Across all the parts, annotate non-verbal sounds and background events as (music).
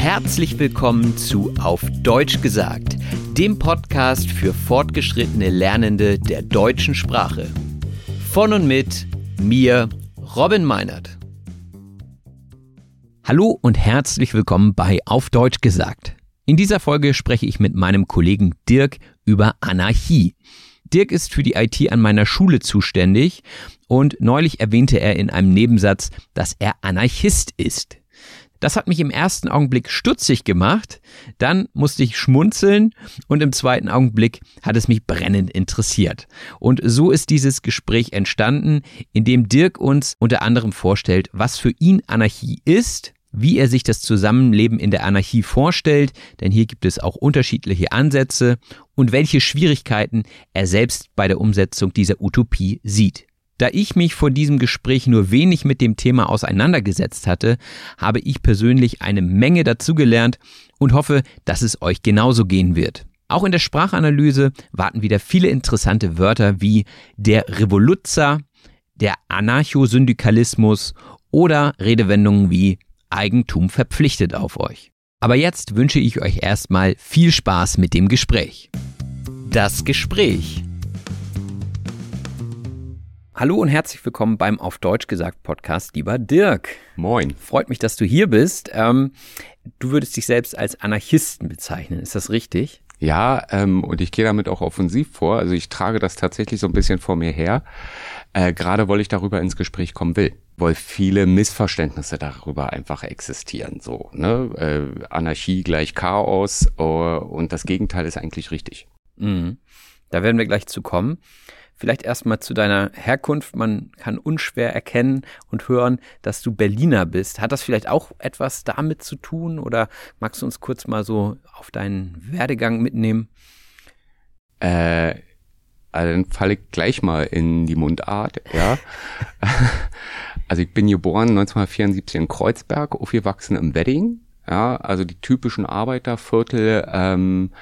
Herzlich willkommen zu Auf Deutsch gesagt, dem Podcast für fortgeschrittene Lernende der deutschen Sprache. Von und mit mir, Robin Meinert. Hallo und herzlich willkommen bei Auf Deutsch gesagt. In dieser Folge spreche ich mit meinem Kollegen Dirk über Anarchie. Dirk ist für die IT an meiner Schule zuständig und neulich erwähnte er in einem Nebensatz, dass er Anarchist ist. Das hat mich im ersten Augenblick stutzig gemacht, dann musste ich schmunzeln und im zweiten Augenblick hat es mich brennend interessiert. Und so ist dieses Gespräch entstanden, in dem Dirk uns unter anderem vorstellt, was für ihn Anarchie ist, wie er sich das Zusammenleben in der Anarchie vorstellt, denn hier gibt es auch unterschiedliche Ansätze und welche Schwierigkeiten er selbst bei der Umsetzung dieser Utopie sieht. Da ich mich vor diesem Gespräch nur wenig mit dem Thema auseinandergesetzt hatte, habe ich persönlich eine Menge dazugelernt und hoffe, dass es euch genauso gehen wird. Auch in der Sprachanalyse warten wieder viele interessante Wörter wie der Revoluzzer, der Anarchosyndikalismus oder Redewendungen wie Eigentum verpflichtet auf euch. Aber jetzt wünsche ich euch erstmal viel Spaß mit dem Gespräch. Das Gespräch. Hallo und herzlich willkommen beim Auf Deutsch gesagt Podcast, lieber Dirk. Moin. Freut mich, dass du hier bist. Ähm, du würdest dich selbst als Anarchisten bezeichnen, ist das richtig? Ja, ähm, und ich gehe damit auch offensiv vor. Also ich trage das tatsächlich so ein bisschen vor mir her, äh, gerade weil ich darüber ins Gespräch kommen will, weil viele Missverständnisse darüber einfach existieren. So, ne? Äh, Anarchie gleich Chaos äh, und das Gegenteil ist eigentlich richtig. Mhm. Da werden wir gleich zu kommen. Vielleicht erstmal zu deiner Herkunft. Man kann unschwer erkennen und hören, dass du Berliner bist. Hat das vielleicht auch etwas damit zu tun oder magst du uns kurz mal so auf deinen Werdegang mitnehmen? Äh, also dann falle ich gleich mal in die Mundart, ja. (laughs) also ich bin geboren 1974 in Kreuzberg, aufgewachsen im Wedding, ja, also die typischen Arbeiterviertel, ähm,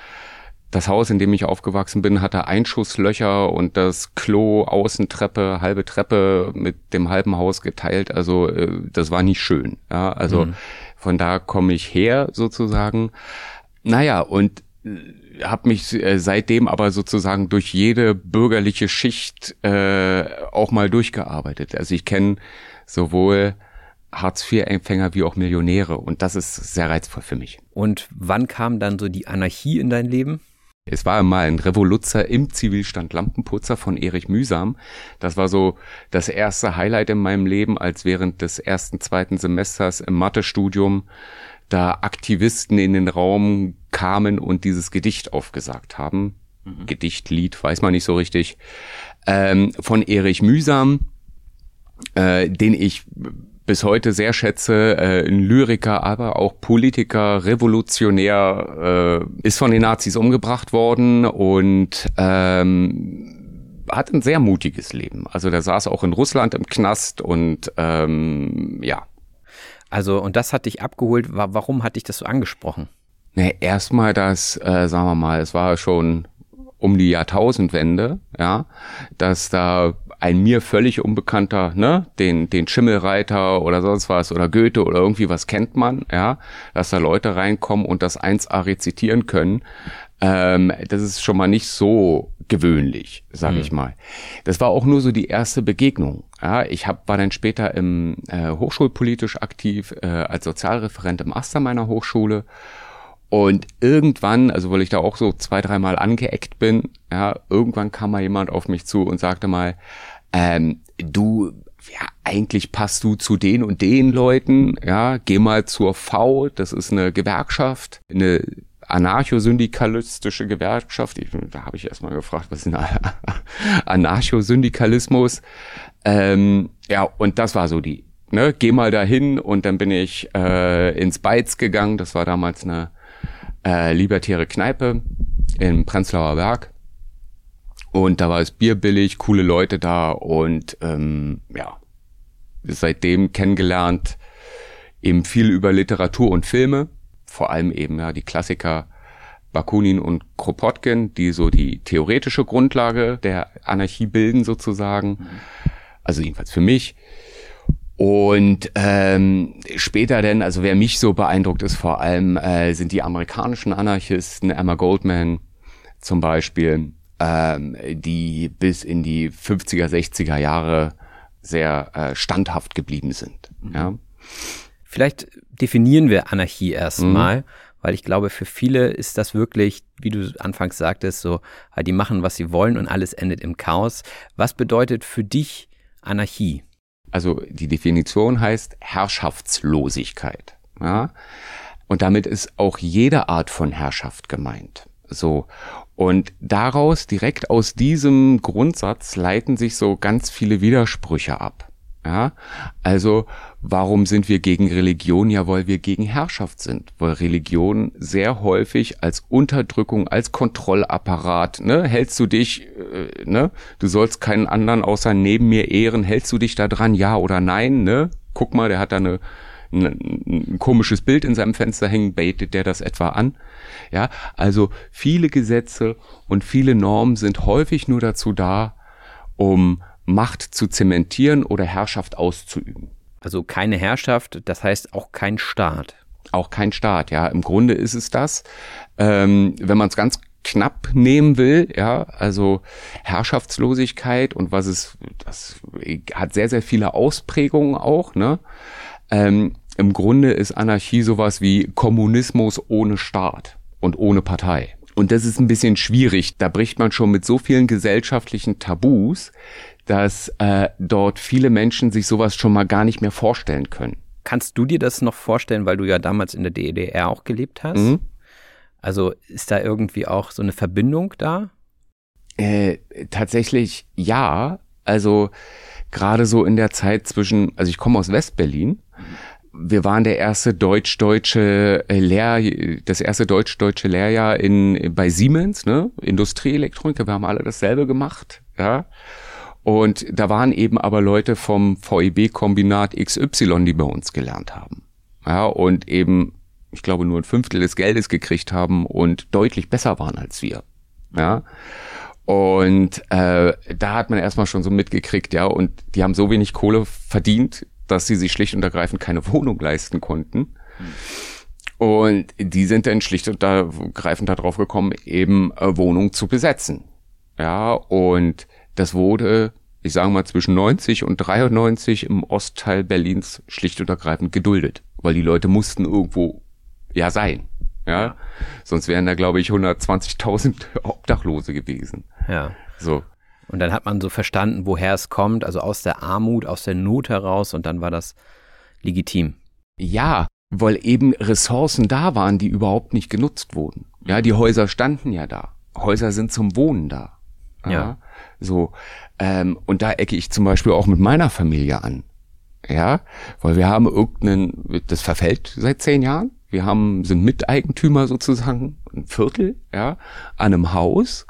das Haus, in dem ich aufgewachsen bin, hatte Einschusslöcher und das Klo, Außentreppe, halbe Treppe mit dem halben Haus geteilt. Also äh, das war nicht schön. Ja, also mhm. von da komme ich her sozusagen. Naja, und äh, habe mich äh, seitdem aber sozusagen durch jede bürgerliche Schicht äh, auch mal durchgearbeitet. Also ich kenne sowohl Hartz-IV-Empfänger wie auch Millionäre und das ist sehr reizvoll für mich. Und wann kam dann so die Anarchie in dein Leben? Es war mal ein Revoluzzer im Zivilstand Lampenputzer von Erich Mühsam. Das war so das erste Highlight in meinem Leben, als während des ersten, zweiten Semesters im Mathestudium da Aktivisten in den Raum kamen und dieses Gedicht aufgesagt haben. Mhm. Gedicht, Lied, weiß man nicht so richtig. Ähm, von Erich Mühsam, äh, den ich bis heute sehr schätze, äh, ein Lyriker, aber auch Politiker, Revolutionär, äh, ist von den Nazis umgebracht worden und ähm, hat ein sehr mutiges Leben. Also der saß auch in Russland im Knast und ähm, ja, Also, und das hat dich abgeholt. Warum hat dich das so angesprochen? Ne, erstmal das, äh, sagen wir mal, es war schon um die Jahrtausendwende, ja, dass da ein mir völlig unbekannter, ne, den, den Schimmelreiter oder sonst was oder Goethe oder irgendwie was kennt man, ja, dass da Leute reinkommen und das 1a rezitieren können. Ähm, das ist schon mal nicht so gewöhnlich, sag mhm. ich mal. Das war auch nur so die erste Begegnung. Ja, ich hab, war dann später im äh, hochschulpolitisch aktiv äh, als Sozialreferent im Aster meiner Hochschule und irgendwann, also weil ich da auch so zwei, dreimal angeeckt bin, ja, irgendwann kam mal jemand auf mich zu und sagte mal, ähm, du, ja, eigentlich passt du zu den und den Leuten, ja, geh mal zur V, das ist eine Gewerkschaft, eine anarchosyndikalistische Gewerkschaft. Ich, da habe ich erstmal gefragt, was ist ein (laughs) Anarchosyndikalismus? Ähm, ja, und das war so die, ne, geh mal dahin und dann bin ich äh, ins Beiz gegangen. Das war damals eine äh, libertäre Kneipe im Prenzlauer Berg. Und da war es Bier billig, coole Leute da und ähm, ja, seitdem kennengelernt, eben viel über Literatur und Filme, vor allem eben ja die Klassiker Bakunin und Kropotkin, die so die theoretische Grundlage der Anarchie bilden sozusagen. Also jedenfalls für mich. Und ähm, später denn, also wer mich so beeindruckt ist vor allem, äh, sind die amerikanischen Anarchisten, Emma Goldman zum Beispiel, ähm, die bis in die 50er, 60er Jahre sehr äh, standhaft geblieben sind. Mhm. Ja. Vielleicht definieren wir Anarchie erstmal, mhm. weil ich glaube, für viele ist das wirklich, wie du anfangs sagtest, so, die machen, was sie wollen und alles endet im Chaos. Was bedeutet für dich Anarchie? Also die Definition heißt Herrschaftslosigkeit. Ja? Und damit ist auch jede Art von Herrschaft gemeint. So. Und daraus, direkt aus diesem Grundsatz, leiten sich so ganz viele Widersprüche ab. Ja, also warum sind wir gegen Religion? Ja, weil wir gegen Herrschaft sind, weil Religion sehr häufig als Unterdrückung, als Kontrollapparat, ne, hältst du dich, äh, ne, du sollst keinen anderen außer neben mir ehren, hältst du dich da dran, ja oder nein, ne? Guck mal, der hat da eine, ein, ein komisches Bild in seinem Fenster hängen, betet der das etwa an? Ja, also viele Gesetze und viele Normen sind häufig nur dazu da, um Macht zu zementieren oder Herrschaft auszuüben. Also keine Herrschaft, das heißt auch kein Staat. Auch kein Staat, ja. Im Grunde ist es das. Ähm, wenn man es ganz knapp nehmen will, ja, also Herrschaftslosigkeit und was es, das hat sehr, sehr viele Ausprägungen auch, ne? Ähm, Im Grunde ist Anarchie sowas wie Kommunismus ohne Staat und ohne Partei. Und das ist ein bisschen schwierig. Da bricht man schon mit so vielen gesellschaftlichen Tabus, dass äh, dort viele Menschen sich sowas schon mal gar nicht mehr vorstellen können. Kannst du dir das noch vorstellen, weil du ja damals in der DDR auch gelebt hast? Mhm. Also ist da irgendwie auch so eine Verbindung da? Äh, tatsächlich ja. Also gerade so in der Zeit zwischen, also ich komme aus Westberlin. Wir waren der erste deutsch-deutsche äh, Lehr, das erste deutsch-deutsche Lehrjahr in bei Siemens, ne, Industrieelektronik. Wir haben alle dasselbe gemacht, ja. Und da waren eben aber Leute vom VEB-Kombinat XY, die bei uns gelernt haben. Ja, und eben, ich glaube, nur ein Fünftel des Geldes gekriegt haben und deutlich besser waren als wir. Ja. Und äh, da hat man erstmal schon so mitgekriegt, ja, und die haben so wenig Kohle verdient, dass sie sich schlicht und ergreifend keine Wohnung leisten konnten. Und die sind dann schlicht und ergreifend darauf gekommen, eben äh, Wohnungen zu besetzen. Ja, und das wurde, ich sage mal, zwischen 90 und 93 im Ostteil Berlins schlicht und ergreifend geduldet, weil die Leute mussten irgendwo ja sein. Ja, sonst wären da, glaube ich, 120.000 (laughs) Obdachlose gewesen. Ja. So. Und dann hat man so verstanden, woher es kommt, also aus der Armut, aus der Not heraus und dann war das legitim. Ja, weil eben Ressourcen da waren, die überhaupt nicht genutzt wurden. Ja, die Häuser standen ja da. Häuser sind zum Wohnen da. Ja. ja. So, ähm, und da ecke ich zum Beispiel auch mit meiner Familie an. Ja, weil wir haben irgendeinen, das verfällt seit zehn Jahren. Wir haben, sind Miteigentümer sozusagen, ein Viertel, ja, an einem Haus.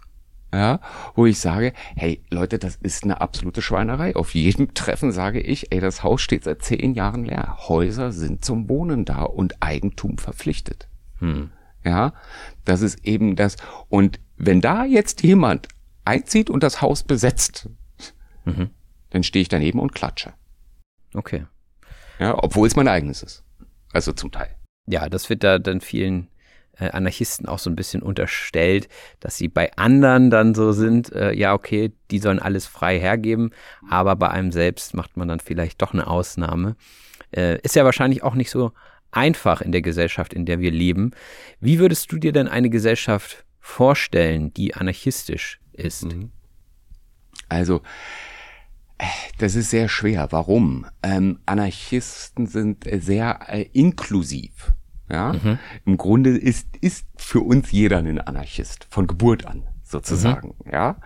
ja, wo ich sage, hey Leute, das ist eine absolute Schweinerei. Auf jedem (laughs) Treffen sage ich, ey, das Haus steht seit zehn Jahren leer. Häuser sind zum Wohnen da und Eigentum verpflichtet. Hm. Ja, das ist eben das. Und wenn da jetzt jemand einzieht und das Haus besetzt, mhm. dann stehe ich daneben und klatsche. Okay. Ja, obwohl es mein eigenes ist. Also zum Teil. Ja, das wird da dann vielen äh, Anarchisten auch so ein bisschen unterstellt, dass sie bei anderen dann so sind, äh, ja, okay, die sollen alles frei hergeben, aber bei einem selbst macht man dann vielleicht doch eine Ausnahme. Äh, ist ja wahrscheinlich auch nicht so einfach in der Gesellschaft, in der wir leben. Wie würdest du dir denn eine Gesellschaft vorstellen, die anarchistisch ist? Mhm. Also, äh, das ist sehr schwer. Warum? Ähm, Anarchisten sind sehr äh, inklusiv. Ja, mhm. im Grunde ist, ist für uns jeder ein Anarchist, von Geburt an, sozusagen, mhm. ja.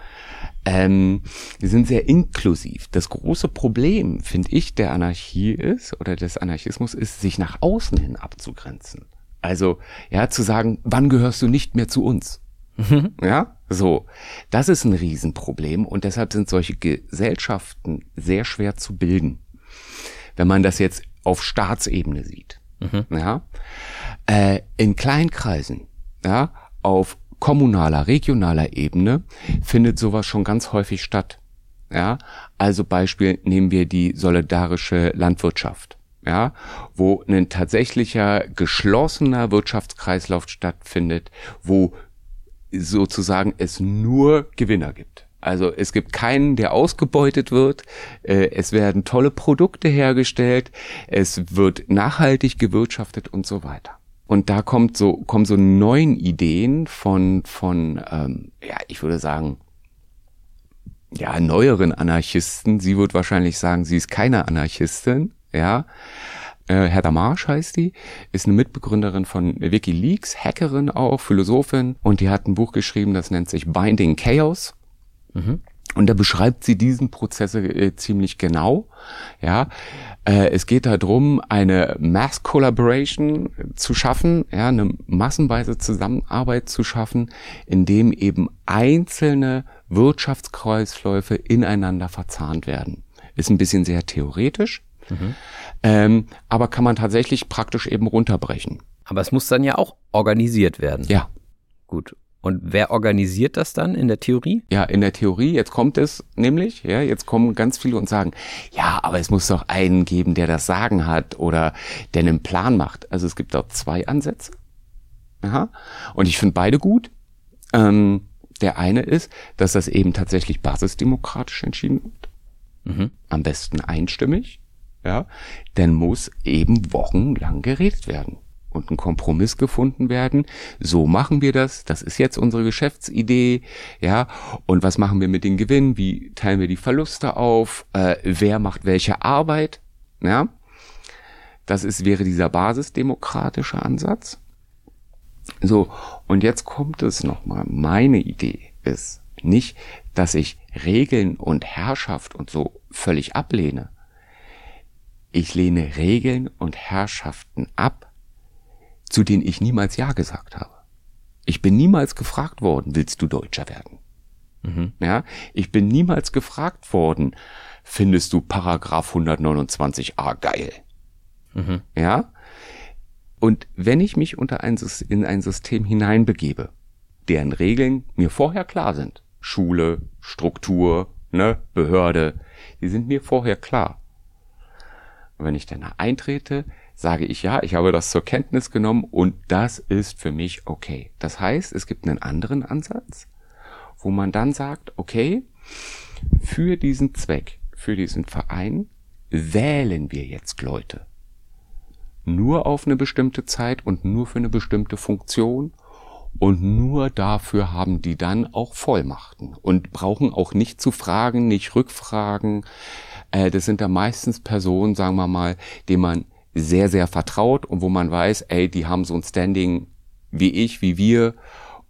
Ähm, wir sind sehr inklusiv. Das große Problem, finde ich, der Anarchie ist, oder des Anarchismus ist, sich nach außen hin abzugrenzen. Also, ja, zu sagen, wann gehörst du nicht mehr zu uns? Mhm. Ja, so. Das ist ein Riesenproblem und deshalb sind solche Gesellschaften sehr schwer zu bilden. Wenn man das jetzt auf Staatsebene sieht. Mhm. Ja, äh, in Kleinkreisen, ja, auf kommunaler, regionaler Ebene findet sowas schon ganz häufig statt. Ja, also Beispiel nehmen wir die solidarische Landwirtschaft. Ja, wo ein tatsächlicher geschlossener Wirtschaftskreislauf stattfindet, wo sozusagen es nur Gewinner gibt. Also es gibt keinen, der ausgebeutet wird. Äh, es werden tolle Produkte hergestellt. Es wird nachhaltig gewirtschaftet und so weiter. Und da kommt so, kommen so neuen Ideen von, von ähm, ja, ich würde sagen, ja, neueren Anarchisten. Sie wird wahrscheinlich sagen, sie ist keine Anarchistin, ja. Äh, Heather Marsh heißt die, ist eine Mitbegründerin von Wikileaks, Hackerin auch, Philosophin, und die hat ein Buch geschrieben, das nennt sich Binding Chaos. Mhm. Und da beschreibt sie diesen Prozesse äh, ziemlich genau. Ja, äh, es geht darum, eine Mass Collaboration zu schaffen, ja, eine massenweise Zusammenarbeit zu schaffen, in dem eben einzelne Wirtschaftskreisläufe ineinander verzahnt werden. Ist ein bisschen sehr theoretisch, mhm. ähm, aber kann man tatsächlich praktisch eben runterbrechen. Aber es muss dann ja auch organisiert werden. Ja. Gut. Und wer organisiert das dann in der Theorie? Ja, in der Theorie, jetzt kommt es nämlich, ja, jetzt kommen ganz viele und sagen, ja, aber es muss doch einen geben, der das Sagen hat oder der einen Plan macht. Also es gibt dort zwei Ansätze. Aha. Und ich finde beide gut. Ähm, der eine ist, dass das eben tatsächlich basisdemokratisch entschieden wird. Mhm. Am besten einstimmig. Ja, denn muss eben wochenlang geredet werden und ein Kompromiss gefunden werden. So machen wir das. Das ist jetzt unsere Geschäftsidee. Ja. Und was machen wir mit den Gewinnen? Wie teilen wir die Verluste auf? Äh, wer macht welche Arbeit? Ja. Das ist, wäre dieser basisdemokratische Ansatz. So. Und jetzt kommt es nochmal. Meine Idee ist nicht, dass ich Regeln und Herrschaft und so völlig ablehne. Ich lehne Regeln und Herrschaften ab, zu denen ich niemals Ja gesagt habe. Ich bin niemals gefragt worden, willst du Deutscher werden? Mhm. Ja, ich bin niemals gefragt worden, findest du Paragraph 129a geil? Mhm. Ja? Und wenn ich mich unter ein, in ein System hineinbegebe, deren Regeln mir vorher klar sind, Schule, Struktur, ne, Behörde, die sind mir vorher klar. Und wenn ich dann eintrete, sage ich ja, ich habe das zur Kenntnis genommen und das ist für mich okay. Das heißt, es gibt einen anderen Ansatz, wo man dann sagt, okay, für diesen Zweck, für diesen Verein wählen wir jetzt Leute. Nur auf eine bestimmte Zeit und nur für eine bestimmte Funktion und nur dafür haben die dann auch Vollmachten und brauchen auch nicht zu fragen, nicht rückfragen. Äh, das sind da meistens Personen, sagen wir mal, denen man sehr, sehr vertraut und wo man weiß, ey, die haben so ein Standing wie ich, wie wir.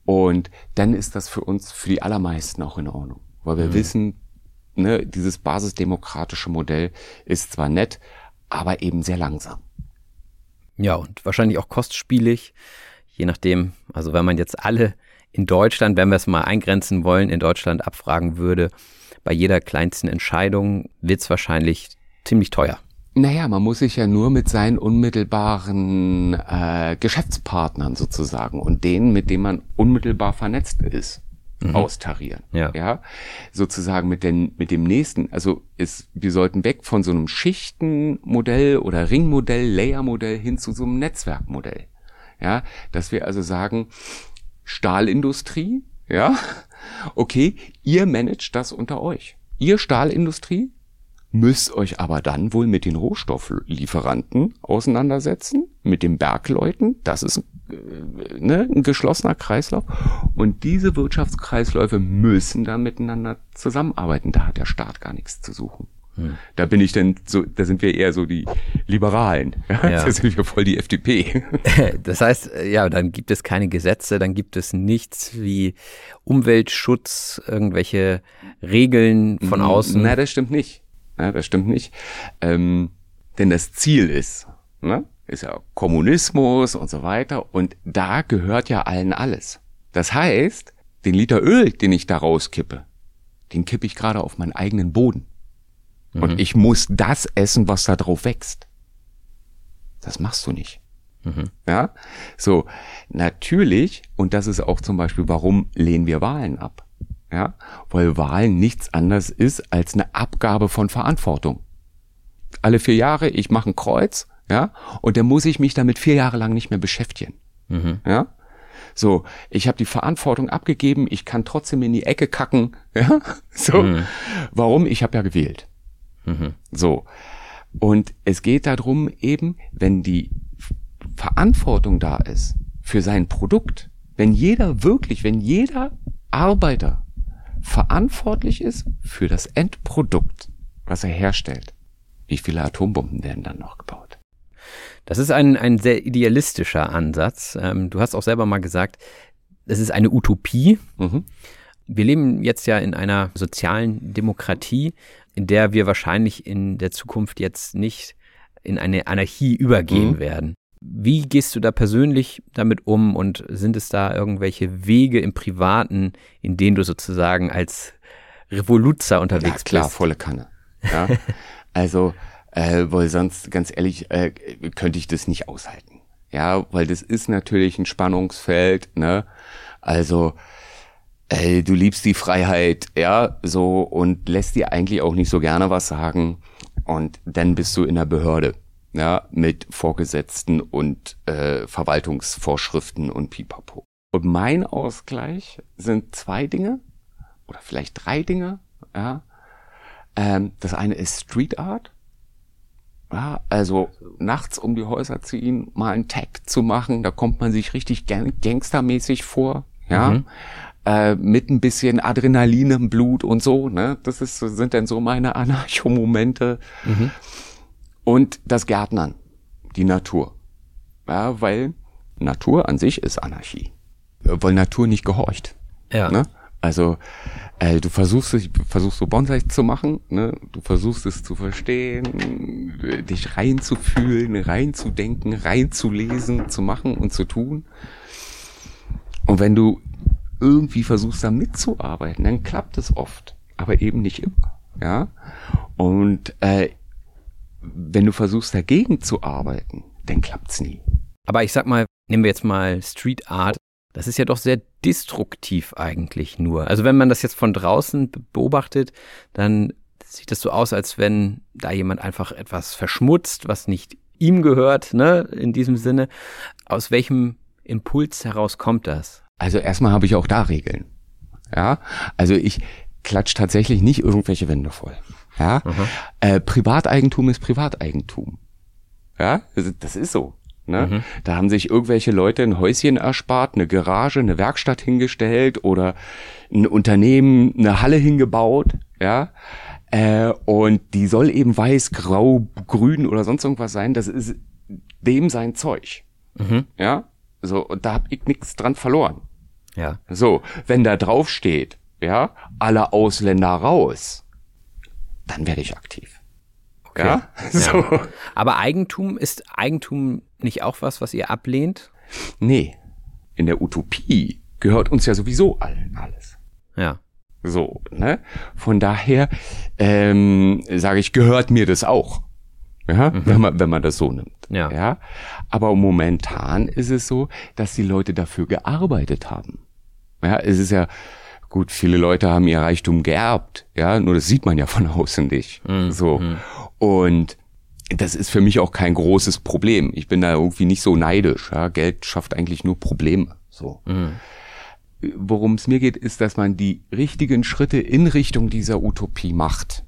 Und dann ist das für uns, für die allermeisten auch in Ordnung. Weil wir mhm. wissen, ne, dieses basisdemokratische Modell ist zwar nett, aber eben sehr langsam. Ja, und wahrscheinlich auch kostspielig, je nachdem, also wenn man jetzt alle in Deutschland, wenn wir es mal eingrenzen wollen, in Deutschland abfragen würde, bei jeder kleinsten Entscheidung wird es wahrscheinlich ziemlich teuer. Naja, man muss sich ja nur mit seinen unmittelbaren äh, Geschäftspartnern sozusagen und denen, mit denen man unmittelbar vernetzt ist, mhm. austarieren. Ja. ja, sozusagen mit den mit dem nächsten. Also ist, wir sollten weg von so einem Schichtenmodell oder Ringmodell, Layermodell hin zu so einem Netzwerkmodell. Ja, dass wir also sagen, Stahlindustrie, ja, okay, ihr managt das unter euch. Ihr Stahlindustrie müsst euch aber dann wohl mit den Rohstofflieferanten auseinandersetzen, mit den Bergleuten. Das ist äh, ne, ein geschlossener Kreislauf. Und diese Wirtschaftskreisläufe müssen dann miteinander zusammenarbeiten. Da hat der Staat gar nichts zu suchen. Hm. Da bin ich denn so, da sind wir eher so die Liberalen. Ja? (laughs) ja. Da sind wir voll die FDP. (laughs) Das heißt, ja, dann gibt es keine Gesetze, dann gibt es nichts wie Umweltschutz, irgendwelche Regeln von außen. Na, das stimmt nicht. Ja, das stimmt nicht. Ähm, denn das Ziel ist, ne, ist ja Kommunismus und so weiter. Und da gehört ja allen alles. Das heißt, den Liter Öl, den ich da rauskippe, den kippe ich gerade auf meinen eigenen Boden. Mhm. Und ich muss das essen, was da drauf wächst. Das machst du nicht. Mhm. Ja, so natürlich und das ist auch zum Beispiel, warum lehnen wir Wahlen ab? ja, weil Wahlen nichts anderes ist als eine Abgabe von Verantwortung. Alle vier Jahre, ich mache ein Kreuz, ja, und dann muss ich mich damit vier Jahre lang nicht mehr beschäftigen. Mhm. Ja, so, ich habe die Verantwortung abgegeben, ich kann trotzdem in die Ecke kacken, (laughs) ja, so. Mhm. Warum? Ich habe ja gewählt. Mhm. So. Und es geht darum eben, wenn die Verantwortung da ist für sein Produkt, wenn jeder wirklich, wenn jeder Arbeiter verantwortlich ist für das Endprodukt, was er herstellt. Wie viele Atombomben werden dann noch gebaut? Das ist ein, ein sehr idealistischer Ansatz. Ähm, du hast auch selber mal gesagt, es ist eine Utopie. Mhm. Wir leben jetzt ja in einer sozialen Demokratie, in der wir wahrscheinlich in der Zukunft jetzt nicht in eine Anarchie übergehen mhm. werden. Wie gehst du da persönlich damit um und sind es da irgendwelche Wege im Privaten, in denen du sozusagen als Revoluzer unterwegs ja, klar, bist? volle Kanne. Ja. (laughs) also, äh, weil sonst, ganz ehrlich, äh, könnte ich das nicht aushalten. Ja, weil das ist natürlich ein Spannungsfeld, ne? Also, äh, du liebst die Freiheit, ja, so, und lässt dir eigentlich auch nicht so gerne was sagen. Und dann bist du in der Behörde ja, mit Vorgesetzten und äh, Verwaltungsvorschriften und Pipapo. Und mein Ausgleich sind zwei Dinge oder vielleicht drei Dinge. Ja. Ähm, das eine ist Street Art. Ja, also nachts um die Häuser ziehen, mal einen Tag zu machen, da kommt man sich richtig gangstermäßig vor. Ja. Mhm. Äh, mit ein bisschen Adrenalin im Blut und so, ne? Das ist, sind dann so meine (laughs) Anarcho-Momente. Mhm und das Gärtnern, die Natur. Ja, weil Natur an sich ist Anarchie. Weil Natur nicht gehorcht. Ja. Ne? Also äh, du versuchst versuchst so Bonsai zu machen, ne? du versuchst es zu verstehen, dich reinzufühlen, reinzudenken, reinzulesen, zu machen und zu tun. Und wenn du irgendwie versuchst da mitzuarbeiten, dann klappt es oft, aber eben nicht immer. Ja. Und äh, wenn du versuchst dagegen zu arbeiten, dann klappt's nie. Aber ich sag mal, nehmen wir jetzt mal Street Art. Das ist ja doch sehr destruktiv eigentlich nur. Also wenn man das jetzt von draußen beobachtet, dann sieht das so aus, als wenn da jemand einfach etwas verschmutzt, was nicht ihm gehört, ne, in diesem Sinne. Aus welchem Impuls heraus kommt das? Also erstmal habe ich auch da Regeln. Ja, also ich klatsch tatsächlich nicht irgendwelche Wände voll. Ja, äh, Privateigentum ist Privateigentum. Ja, das ist so. Ne? Mhm. Da haben sich irgendwelche Leute ein Häuschen erspart, eine Garage, eine Werkstatt hingestellt oder ein Unternehmen, eine Halle hingebaut, ja. Äh, und die soll eben weiß, grau, grün oder sonst irgendwas sein. Das ist dem sein Zeug. Mhm. Ja. So, und da hab ich nichts dran verloren. Ja. So, wenn da drauf steht, ja, alle Ausländer raus, dann werde ich aktiv. Okay. Ja? (laughs) So. Ja. Aber Eigentum ist Eigentum nicht auch was, was ihr ablehnt? Nee. In der Utopie gehört uns ja sowieso allen alles. Ja. So, ne? Von daher ähm, sage ich, gehört mir das auch. Ja, wenn man wenn man das so nimmt. Ja. ja. Aber momentan ist es so, dass die Leute dafür gearbeitet haben. Ja, es ist ja gut, viele Leute haben ihr Reichtum geerbt, ja, nur das sieht man ja von (laughs) außen nicht. So. Und das ist für mich auch kein großes Problem. Ich bin da irgendwie nicht so neidisch. Ja? Geld schafft eigentlich nur Probleme. So. Worum es mir geht, ist, dass man die richtigen Schritte in Richtung dieser Utopie macht.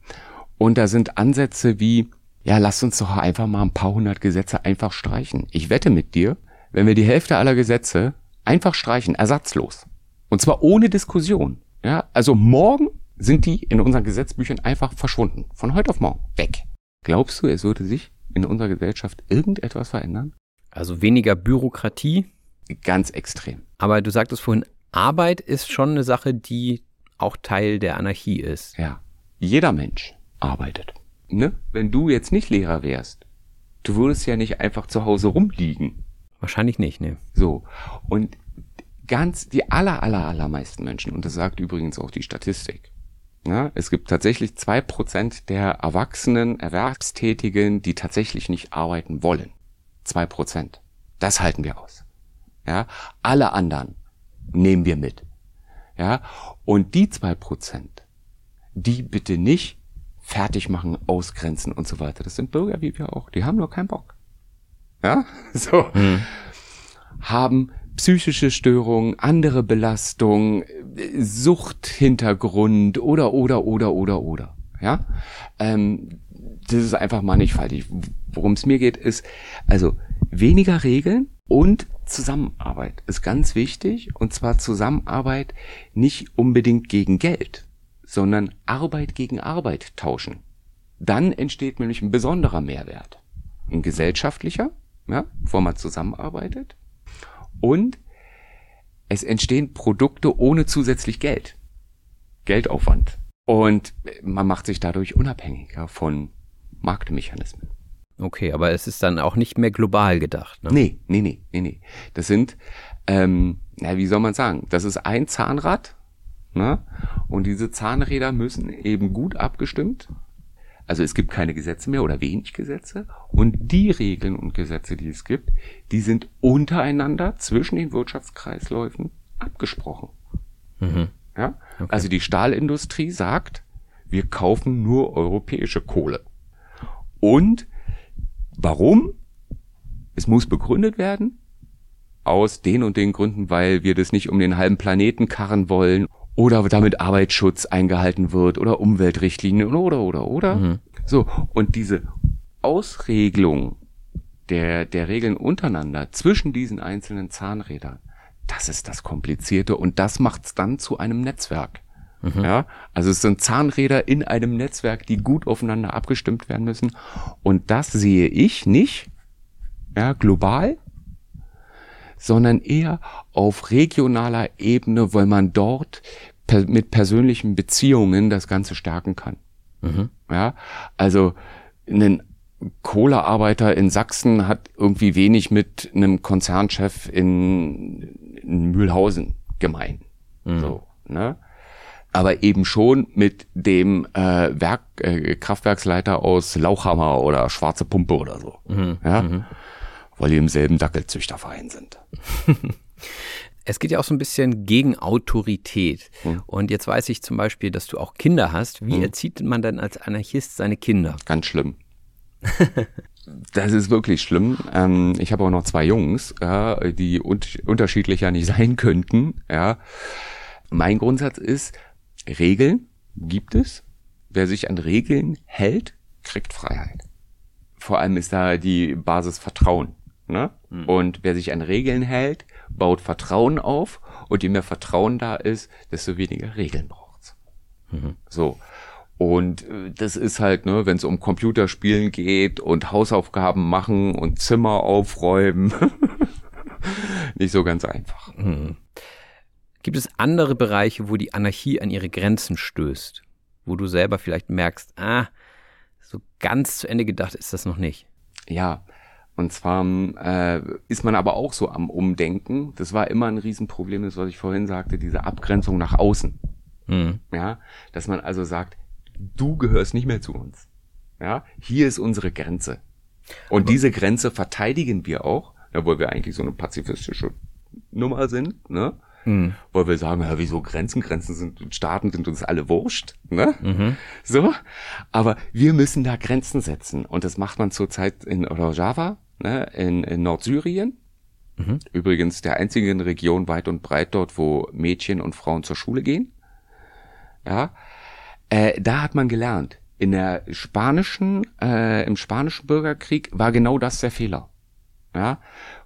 Und da sind Ansätze wie, ja, lass uns doch einfach mal ein paar hundert Gesetze einfach streichen. Ich wette mit dir, wenn wir die Hälfte aller Gesetze einfach streichen, ersatzlos. Und zwar ohne Diskussion. Ja, also morgen sind die in unseren Gesetzbüchern einfach verschwunden. Von heute auf morgen. Weg. Glaubst du, es würde sich in unserer Gesellschaft irgendetwas verändern? Also weniger Bürokratie. Ganz extrem. Aber du sagtest vorhin, Arbeit ist schon eine Sache, die auch Teil der Anarchie ist. Ja. Jeder Mensch arbeitet. Ne? Wenn du jetzt nicht Lehrer wärst, du würdest ja nicht einfach zu Hause rumliegen. Wahrscheinlich nicht, ne? So. Und ganz, die aller, aller, allermeisten Menschen, und das sagt übrigens auch die Statistik, ja, es gibt tatsächlich zwei Prozent der erwachsenen Erwerbstätigen, die tatsächlich nicht arbeiten wollen. Zwei Prozent. Das halten wir aus. Ja, alle anderen nehmen wir mit. Ja, und die zwei Prozent, die bitte nicht fertig machen, ausgrenzen und so weiter. Das sind Bürger wie wir auch. Die haben nur keinen Bock. Ja, (laughs) so. Haben psychische Störungen, andere Belastungen, Suchthintergrund oder, oder, oder, oder, oder. Ja, ähm, das ist einfach mannigfaltig. Worum es mir geht, ist, also weniger Regeln und Zusammenarbeit ist ganz wichtig. Und zwar Zusammenarbeit nicht unbedingt gegen Geld, sondern Arbeit gegen Arbeit tauschen. Dann entsteht nämlich ein besonderer Mehrwert. Ein gesellschaftlicher, ja, wo man zusammenarbeitet. Und es entstehen Produkte ohne zusätzlich Geld. Geldaufwand. Und man macht sich dadurch unabhängiger von Marktmechanismen. Okay, aber es ist dann auch nicht mehr global gedacht. Ne? Nee, nee, nee, nee, nee. Das sind, ähm, na, wie soll man sagen? Das ist ein Zahnrad, ne? Und diese Zahnräder müssen eben gut abgestimmt. Also es gibt keine Gesetze mehr oder wenig Gesetze. Und die Regeln und Gesetze, die es gibt, die sind untereinander zwischen den Wirtschaftskreisläufen abgesprochen. Ja? Also die Stahlindustrie sagt, wir kaufen nur europäische Kohle. Und warum? Es muss begründet werden. Aus den und den Gründen, weil wir das nicht um den halben Planeten karren wollen oder damit Arbeitsschutz eingehalten wird oder Umweltrichtlinien oder oder oder. So, und diese Ausregelung der, der Regeln untereinander zwischen diesen einzelnen Zahnrädern, das ist das Komplizierte und das macht's dann zu einem Netzwerk. Ja, also es sind Zahnräder in einem Netzwerk, die gut aufeinander abgestimmt werden müssen. Und das sehe ich nicht, ja, global, sondern eher auf regionaler Ebene, weil man dort per mit persönlichen Beziehungen das Ganze stärken kann. Ja, also ein Kohlearbeiter in Sachsen hat irgendwie wenig mit einem Konzernchef in, in Mühlhausen gemein. So, ne? Aber eben schon mit dem äh, Werk, äh, Kraftwerksleiter aus Lauchhammer oder Schwarze Pumpe oder so. ja? Weil die im selben Dackelzüchterverein sind. (laughs) Es geht ja auch so ein bisschen gegen Autorität. Und jetzt weiß ich zum Beispiel, dass du auch Kinder hast. Wie erzieht man denn als Anarchist seine Kinder? Ganz schlimm. (laughs) Das ist wirklich schlimm. Ähm, ich habe auch noch zwei Jungs, ja, die un unterschiedlicher nicht (laughs) sein könnten. Ja. Mein Grundsatz ist, Regeln gibt es. Wer sich an Regeln hält, kriegt Freiheit. Vor allem ist da die Basis Vertrauen. Ne? Und wer sich an Regeln hält, baut Vertrauen auf. Und je mehr Vertrauen da ist, desto weniger Regeln braucht's. So. Und äh, das ist halt, ne, wenn es um Computerspielen geht und Hausaufgaben machen und Zimmer aufräumen, (laughs) nicht so ganz einfach. Gibt es andere Bereiche, wo die Anarchie an ihre Grenzen stößt? Wo du selber vielleicht merkst, ah, so ganz zu Ende gedacht ist das noch nicht. Ja, Und zwar äh, ist man aber auch so am Umdenken. Das war immer ein Riesenproblem, das was ich vorhin sagte, diese Abgrenzung nach außen. Mhm. Ja, dass man also sagt, du gehörst nicht mehr zu uns. Ja, hier ist unsere Grenze. Und aber diese Grenze verteidigen wir auch, weil wir eigentlich so eine pazifistische Nummer sind, ne? Hm. Weil wir sagen, ja, wieso Grenzen? Grenzen sind, Staaten sind uns alle wurscht, ne? Mhm. So. Aber wir müssen da Grenzen setzen. Und das macht man zurzeit in Rojava, ne? in, in Nordsyrien. Mhm. Übrigens der einzigen Region weit und breit dort, wo Mädchen und Frauen zur Schule gehen. Ja. Äh, da hat man gelernt. In der spanischen, äh, im spanischen Bürgerkrieg war genau das der Fehler ja,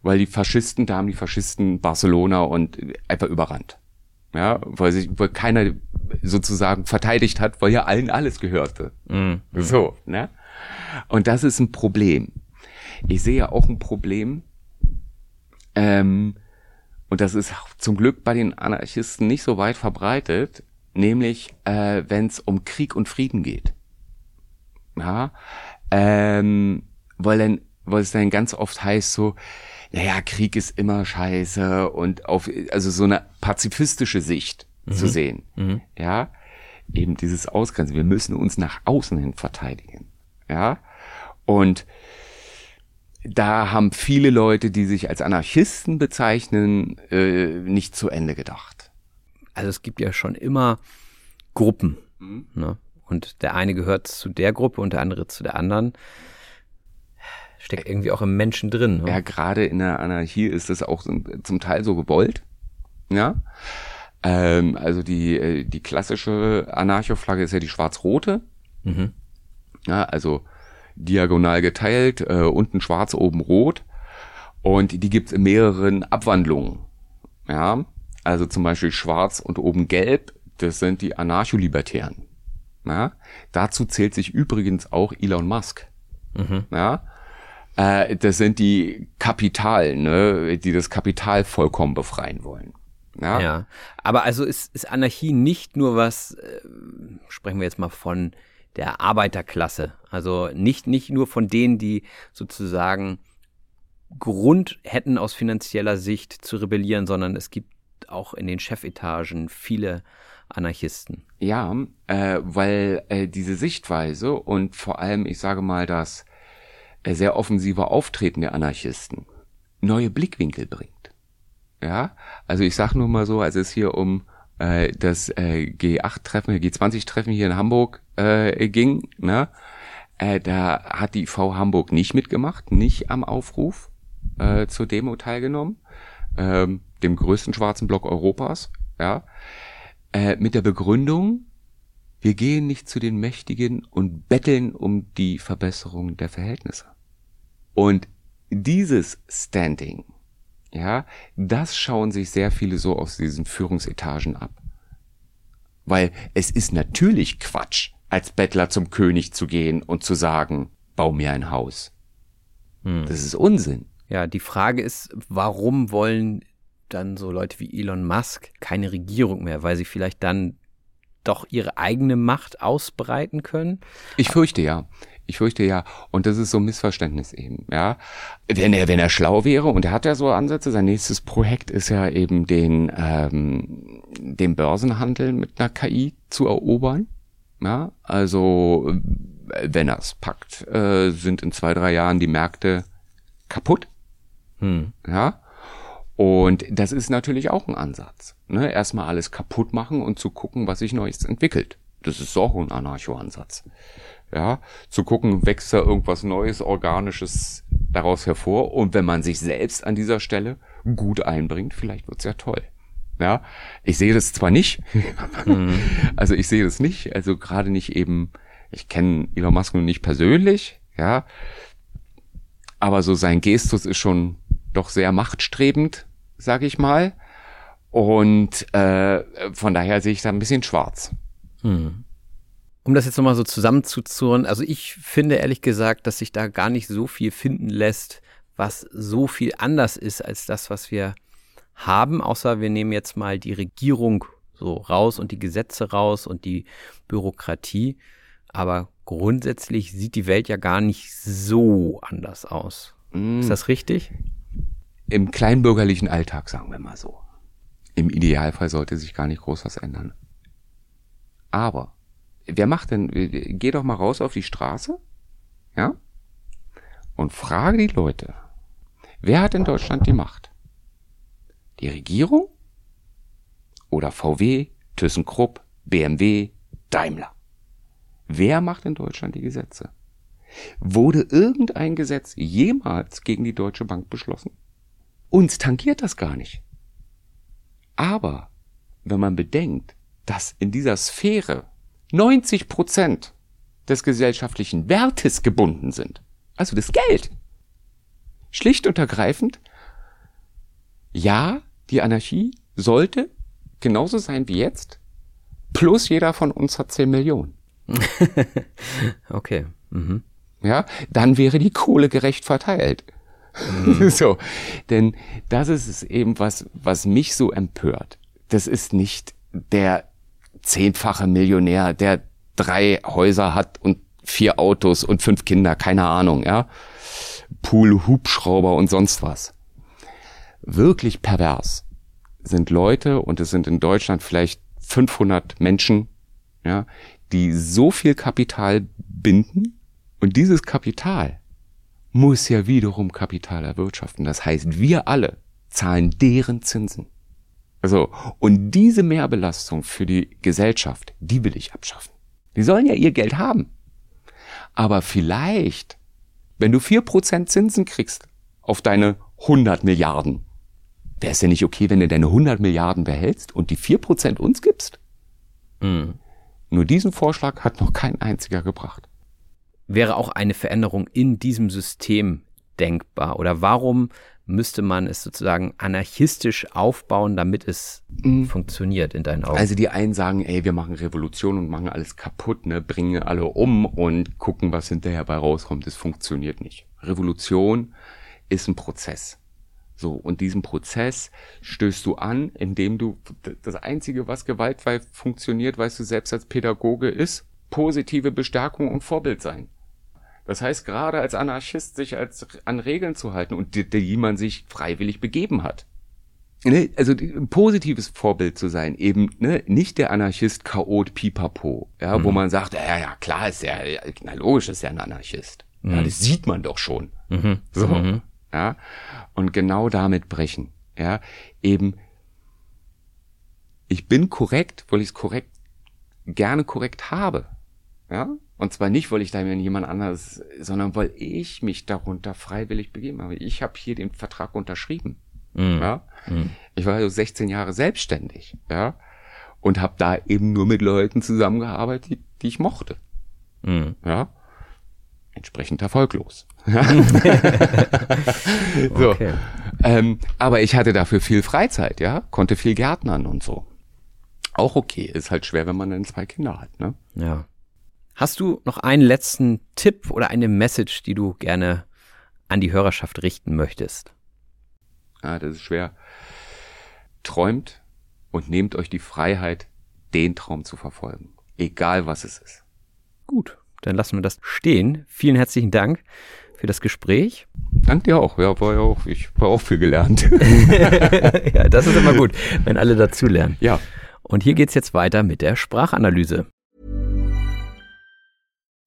weil die Faschisten, da haben die Faschisten Barcelona und einfach überrannt. Ja, weil sich, weil keiner sozusagen verteidigt hat, weil ja allen alles gehörte. Mhm. So, ne? Und das ist ein Problem. Ich sehe auch ein Problem, ähm, und das ist zum Glück bei den Anarchisten nicht so weit verbreitet, nämlich äh, wenn es um Krieg und Frieden geht. Ja, ähm, weil dann weil es dann ganz oft heißt so, naja, Krieg ist immer scheiße und auf, also so eine pazifistische Sicht mhm. zu sehen. Mhm. Ja, eben dieses Ausgrenzen. Wir müssen uns nach außen hin verteidigen. Ja, und da haben viele Leute, die sich als Anarchisten bezeichnen, äh, nicht zu Ende gedacht. Also es gibt ja schon immer Gruppen. Mhm. Ne? Und der eine gehört zu der Gruppe und der andere zu der anderen. Steckt irgendwie auch im Menschen drin. Ne? Ja, gerade in der Anarchie ist das auch zum Teil so gewollt. Ja. Ähm, also die, äh, die klassische Anarcho-Flagge ist ja die schwarz-rote. Mhm. Ja, also diagonal geteilt, äh, unten schwarz, oben rot. Und die gibt's in mehreren Abwandlungen. Ja, also zum Beispiel schwarz und oben gelb, das sind die Anarcho-Libertären. Ja, dazu zählt sich übrigens auch Elon Musk. Mhm. Ja, äh, das sind die Kapital, ne, die das Kapital vollkommen befreien wollen. Ja, ja. aber also ist, ist Anarchie nicht nur was, äh, sprechen wir jetzt mal von der Arbeiterklasse, also nicht, nicht nur von denen, die sozusagen Grund hätten aus finanzieller Sicht zu rebellieren, sondern es gibt auch in den Chefetagen viele Anarchisten. Ja, äh, weil äh, diese Sichtweise und vor allem, ich sage mal, das äh, sehr offensive Auftreten der Anarchisten neue Blickwinkel bringt. Ja, also ich sag nur mal so, als es hier um äh, das äh, G8-Treffen, G20-Treffen hier in Hamburg äh, ging, ne, äh, da hat die V Hamburg nicht mitgemacht, nicht am Aufruf äh, zur Demo teilgenommen, ähm, dem größten schwarzen Block Europas, ja, äh, mit der Begründung, wir gehen nicht zu den Mächtigen und betteln um die Verbesserung der Verhältnisse. Und dieses Standing, ja, das schauen sich sehr viele so aus diesen Führungsetagen ab. Weil es ist natürlich Quatsch, als Bettler zum König zu gehen und zu sagen, bau mir ein Haus. Hm. Das ist Unsinn. Ja, die Frage ist, warum wollen dann so Leute wie Elon Musk keine Regierung mehr, weil sie vielleicht dann doch ihre eigene Macht ausbreiten können? Ich fürchte ja. Ich fürchte ja. Und das ist so ein Missverständnis eben, ja. Wenn er, wenn er schlau wäre, und er hat ja so Ansätze, sein nächstes Projekt ist ja eben den, ähm, den Börsenhandel mit einer KI zu erobern. Ja, also wenn er es packt, äh, sind in zwei, drei Jahren die Märkte kaputt. Hm. Ja. Und das ist natürlich auch ein Ansatz. Ne? Erstmal alles kaputt machen und zu gucken, was sich Neues entwickelt. Das ist auch ein Anarcho-Ansatz. Ja, zu gucken, wächst da irgendwas Neues, Organisches daraus hervor. Und wenn man sich selbst an dieser Stelle gut einbringt, vielleicht wird's ja toll. Ja, ich sehe das zwar nicht, (laughs) mhm. also ich sehe das nicht, also gerade nicht eben, ich kenne Elon Musk nur nicht persönlich, ja, aber so sein Gestus ist schon doch sehr machtstrebend, sag ich mal. Und äh, von daher sehe ich da ein bisschen schwarz. Hm. Um das jetzt nochmal so zusammenzuzurren, also ich finde ehrlich gesagt, dass sich da gar nicht so viel finden lässt, was so viel anders ist als das, was wir haben, außer wir nehmen jetzt mal die Regierung so raus und die Gesetze raus und die Bürokratie. Aber grundsätzlich sieht die Welt ja gar nicht so anders aus. Ist das richtig? Im kleinbürgerlichen Alltag, sagen wir mal so. Im Idealfall sollte sich gar nicht groß was ändern. Aber, wer macht denn, geh doch mal raus auf die Straße, ja, und frage die Leute, wer hat in Deutschland die Macht? Die Regierung? Oder VW, ThyssenKrupp, BMW, Daimler? Wer macht in Deutschland die Gesetze? Wurde irgendein Gesetz jemals gegen die Deutsche Bank beschlossen? Uns tangiert das gar nicht. Aber wenn man bedenkt, dass in dieser Sphäre 90 Prozent des gesellschaftlichen Wertes gebunden sind, also das Geld, schlicht und ergreifend, ja, die Anarchie sollte genauso sein wie jetzt, plus jeder von uns hat 10 Millionen. (laughs) Okay. Mhm. ja, dann wäre die Kohle gerecht verteilt. (laughs) so, denn das ist es eben, was, was mich so empört. Das ist nicht der zehnfache Millionär, der drei Häuser hat und vier Autos und fünf Kinder, keine Ahnung, ja. Pool, Hubschrauber und sonst was. Wirklich pervers sind Leute, und es sind in Deutschland vielleicht 500 Menschen, ja, die so viel Kapital binden und dieses Kapital muss ja wiederum Kapital erwirtschaften. Das heißt, wir alle zahlen deren Zinsen. Also, und diese Mehrbelastung für die Gesellschaft, die will ich abschaffen. Die sollen ja ihr Geld haben. Aber vielleicht, wenn du vier Prozent Zinsen kriegst auf deine 100 Milliarden, wäre es ja nicht okay, wenn du deine 100 Milliarden behältst und die vier Prozent uns gibst? Nur diesen Vorschlag hat noch kein einziger gebracht. Wäre auch eine Veränderung in diesem System denkbar? Oder warum müsste man es sozusagen anarchistisch aufbauen, damit es funktioniert in deinen Augen? Also die einen sagen, ey, wir machen Revolution und machen alles kaputt, ne, bringen alle um und gucken, was hinterher bei rauskommt. Das funktioniert nicht. Revolution ist ein Prozess. So, und diesen Prozess stößt du an, indem du, das Einzige, was gewaltfrei funktioniert, weißt du selbst als Pädagoge ist, positive Bestärkung und Vorbild sein. Das heißt, gerade als Anarchist sich als, an Regeln zu halten und die, die man sich freiwillig begeben hat. Ne? Also ein positives Vorbild zu sein, eben ne? nicht der Anarchist Chaot Pipapo, ja, wo man sagt, ja, ja, klar ist er, ja, na logisch ist er ein Anarchist. Ja, das sieht man doch schon. So, ja, und genau damit brechen, ja, eben, ich bin korrekt, weil ich es korrekt, gerne korrekt habe, ja, und zwar nicht, weil ich da jemand anderes, sondern weil ich mich darunter freiwillig begeben habe. Ich habe hier den Vertrag unterschrieben, ja, ich war so 16 Jahre selbstständig, ja, und habe da eben nur mit Leuten zusammengearbeitet, die, die ich mochte, ja, entsprechend erfolglos. (laughs) so. Okay. Ähm, aber ich hatte dafür viel Freizeit, ja, konnte viel Gärtnern und so. Auch okay, ist halt schwer, wenn man dann zwei Kinder hat, ne? Ja. Hast du noch einen letzten Tipp oder eine Message, die du gerne an die Hörerschaft richten möchtest? Ja, das ist schwer. Träumt und nehmt euch die Freiheit, den Traum zu verfolgen. Egal was es ist. Gut, dann lassen wir das stehen. Vielen herzlichen Dank für das Gespräch. Dank dir auch. Ja, war ja auch, ich war auch viel gelernt. (laughs) ja, das ist immer gut, wenn alle dazulernen. ja. Und hier geht's jetzt weiter mit der Sprachanalyse.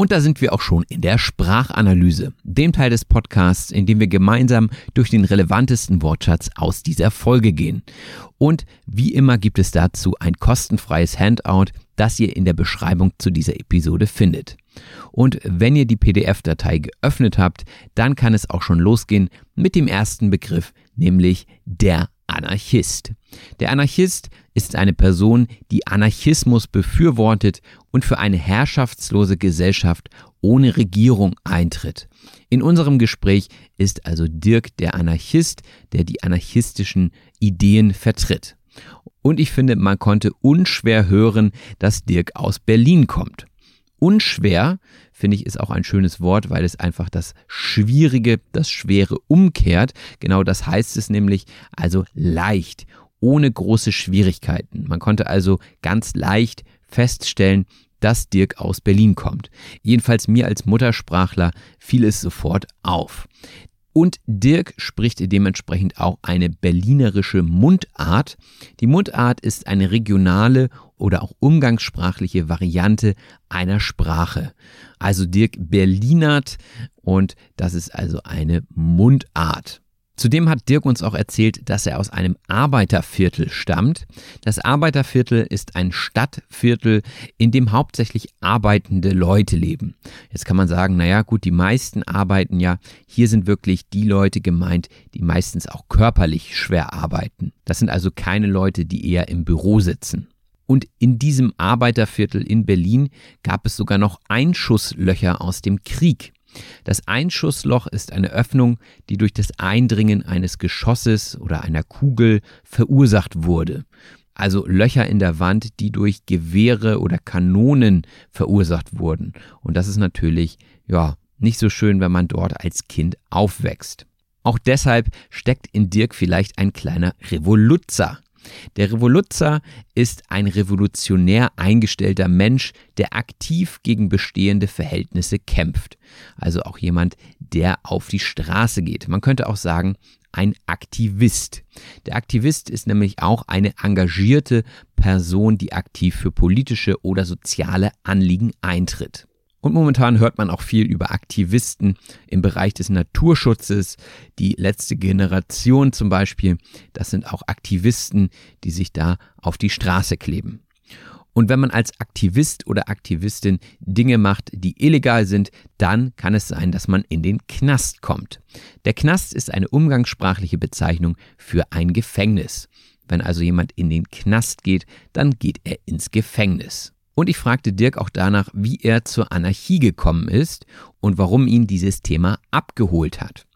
Und da sind wir auch schon in der Sprachanalyse, dem Teil des Podcasts, in dem wir gemeinsam durch den relevantesten Wortschatz aus dieser Folge gehen. Und wie immer gibt es dazu ein kostenfreies Handout, das ihr in der Beschreibung zu dieser Episode findet. Und wenn ihr die PDF-Datei geöffnet habt, dann kann es auch schon losgehen mit dem ersten Begriff, nämlich der Anarchist. Der Anarchist ist eine Person, die Anarchismus befürwortet und für eine herrschaftslose Gesellschaft ohne Regierung eintritt. In unserem Gespräch ist also Dirk der Anarchist, der die anarchistischen Ideen vertritt. Und ich finde, man konnte unschwer hören, dass Dirk aus Berlin kommt. Unschwer, finde ich, ist auch ein schönes Wort, weil es einfach das Schwierige, das Schwere umkehrt. Genau das heißt es nämlich, also leicht, ohne große Schwierigkeiten. Man konnte also ganz leicht feststellen, dass Dirk aus Berlin kommt. Jedenfalls mir als Muttersprachler fiel es sofort auf. Und Dirk spricht dementsprechend auch eine berlinerische Mundart. Die Mundart ist eine regionale oder auch umgangssprachliche Variante einer Sprache. Also Dirk Berlinert und das ist also eine Mundart. Zudem hat Dirk uns auch erzählt, dass er aus einem Arbeiterviertel stammt. Das Arbeiterviertel ist ein Stadtviertel, in dem hauptsächlich arbeitende Leute leben. Jetzt kann man sagen, naja gut, die meisten arbeiten ja. Hier sind wirklich die Leute gemeint, die meistens auch körperlich schwer arbeiten. Das sind also keine Leute, die eher im Büro sitzen. Und in diesem Arbeiterviertel in Berlin gab es sogar noch Einschusslöcher aus dem Krieg. Das Einschussloch ist eine Öffnung, die durch das Eindringen eines Geschosses oder einer Kugel verursacht wurde. Also Löcher in der Wand, die durch Gewehre oder Kanonen verursacht wurden. Und das ist natürlich, ja, nicht so schön, wenn man dort als Kind aufwächst. Auch deshalb steckt in Dirk vielleicht ein kleiner Revoluzzer. Der Revoluzzer ist ein revolutionär eingestellter Mensch, der aktiv gegen bestehende Verhältnisse kämpft. Also auch jemand, der auf die Straße geht. Man könnte auch sagen, ein Aktivist. Der Aktivist ist nämlich auch eine engagierte Person, die aktiv für politische oder soziale Anliegen eintritt. Und momentan hört man auch viel über Aktivisten im Bereich des Naturschutzes. Die letzte Generation zum Beispiel, das sind auch Aktivisten, die sich da auf die Straße kleben. Und wenn man als Aktivist oder Aktivistin Dinge macht, die illegal sind, dann kann es sein, dass man in den Knast kommt. Der Knast ist eine umgangssprachliche Bezeichnung für ein Gefängnis. Wenn also jemand in den Knast geht, dann geht er ins Gefängnis. Und ich fragte Dirk auch danach, wie er zur Anarchie gekommen ist und warum ihn dieses Thema abgeholt hat.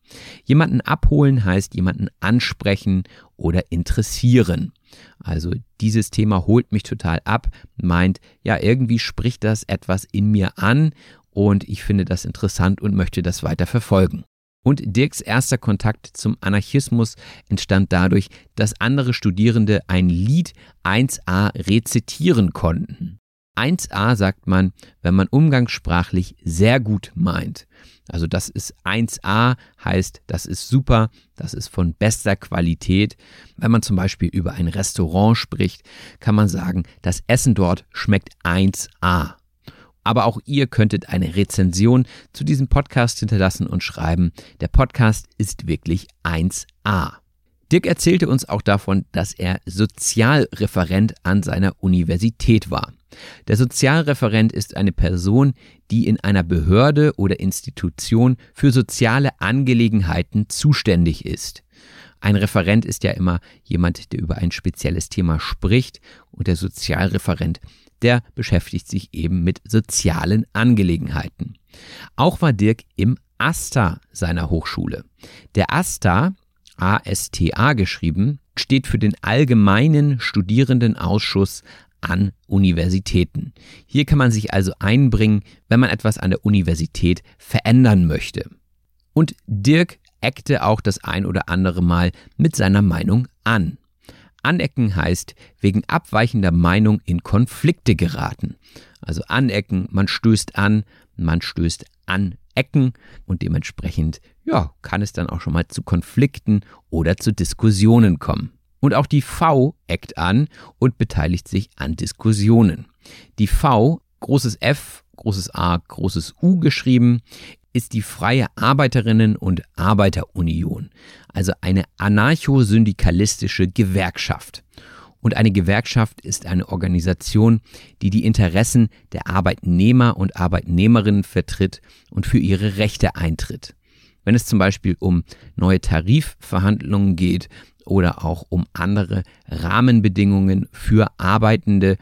Jemanden abholen heißt jemanden ansprechen oder interessieren. Also dieses Thema holt mich total ab, meint, ja, irgendwie spricht das etwas in mir an und ich finde das interessant und möchte das weiter verfolgen. Und Dirks erster Kontakt zum Anarchismus entstand dadurch, dass andere Studierende ein Lied 1a rezitieren konnten. 1a sagt man, wenn man umgangssprachlich sehr gut meint. Also das ist 1a, heißt, das ist super, das ist von bester Qualität. Wenn man zum Beispiel über ein Restaurant spricht, kann man sagen, das Essen dort schmeckt 1a. Aber auch ihr könntet eine Rezension zu diesem Podcast hinterlassen und schreiben, der Podcast ist wirklich 1a. Dirk erzählte uns auch davon, dass er Sozialreferent an seiner Universität war. Der Sozialreferent ist eine Person, die in einer Behörde oder Institution für soziale Angelegenheiten zuständig ist. Ein Referent ist ja immer jemand, der über ein spezielles Thema spricht und der Sozialreferent, der beschäftigt sich eben mit sozialen Angelegenheiten. Auch war Dirk im ASTA seiner Hochschule. Der ASTA, ASTA geschrieben, steht für den Allgemeinen Studierendenausschuss an Universitäten. Hier kann man sich also einbringen, wenn man etwas an der Universität verändern möchte. Und Dirk eckte auch das ein oder andere Mal mit seiner Meinung an. Anecken heißt wegen abweichender Meinung in Konflikte geraten. Also anecken, man stößt an, man stößt an Ecken und dementsprechend ja, kann es dann auch schon mal zu Konflikten oder zu Diskussionen kommen. Und auch die V eckt an und beteiligt sich an Diskussionen. Die V, großes F, großes A, großes U geschrieben, ist die Freie Arbeiterinnen- und Arbeiterunion, also eine anarcho-syndikalistische Gewerkschaft. Und eine Gewerkschaft ist eine Organisation, die die Interessen der Arbeitnehmer und Arbeitnehmerinnen vertritt und für ihre Rechte eintritt. Wenn es zum Beispiel um neue Tarifverhandlungen geht oder auch um andere Rahmenbedingungen für Arbeitende,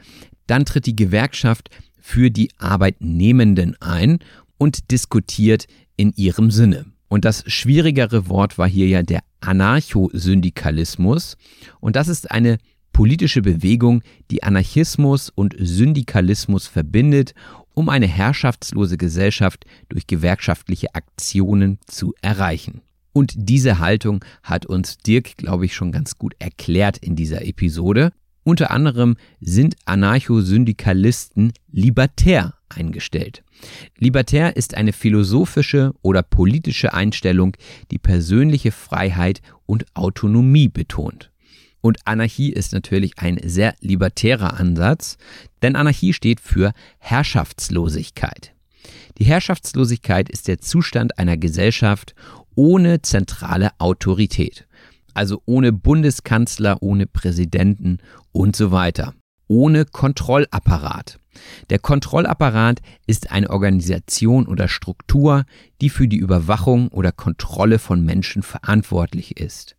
dann tritt die Gewerkschaft für die Arbeitnehmenden ein und diskutiert in ihrem Sinne. Und das schwierigere Wort war hier ja der Anarchosyndikalismus. Und das ist eine politische Bewegung, die Anarchismus und Syndikalismus verbindet, um eine herrschaftslose Gesellschaft durch gewerkschaftliche Aktionen zu erreichen. Und diese Haltung hat uns Dirk, glaube ich, schon ganz gut erklärt in dieser Episode. Unter anderem sind Anarchosyndikalisten libertär eingestellt. Libertär ist eine philosophische oder politische Einstellung, die persönliche Freiheit und Autonomie betont. Und Anarchie ist natürlich ein sehr libertärer Ansatz, denn Anarchie steht für Herrschaftslosigkeit. Die Herrschaftslosigkeit ist der Zustand einer Gesellschaft ohne zentrale Autorität, also ohne Bundeskanzler, ohne Präsidenten und so weiter, ohne Kontrollapparat. Der Kontrollapparat ist eine Organisation oder Struktur, die für die Überwachung oder Kontrolle von Menschen verantwortlich ist.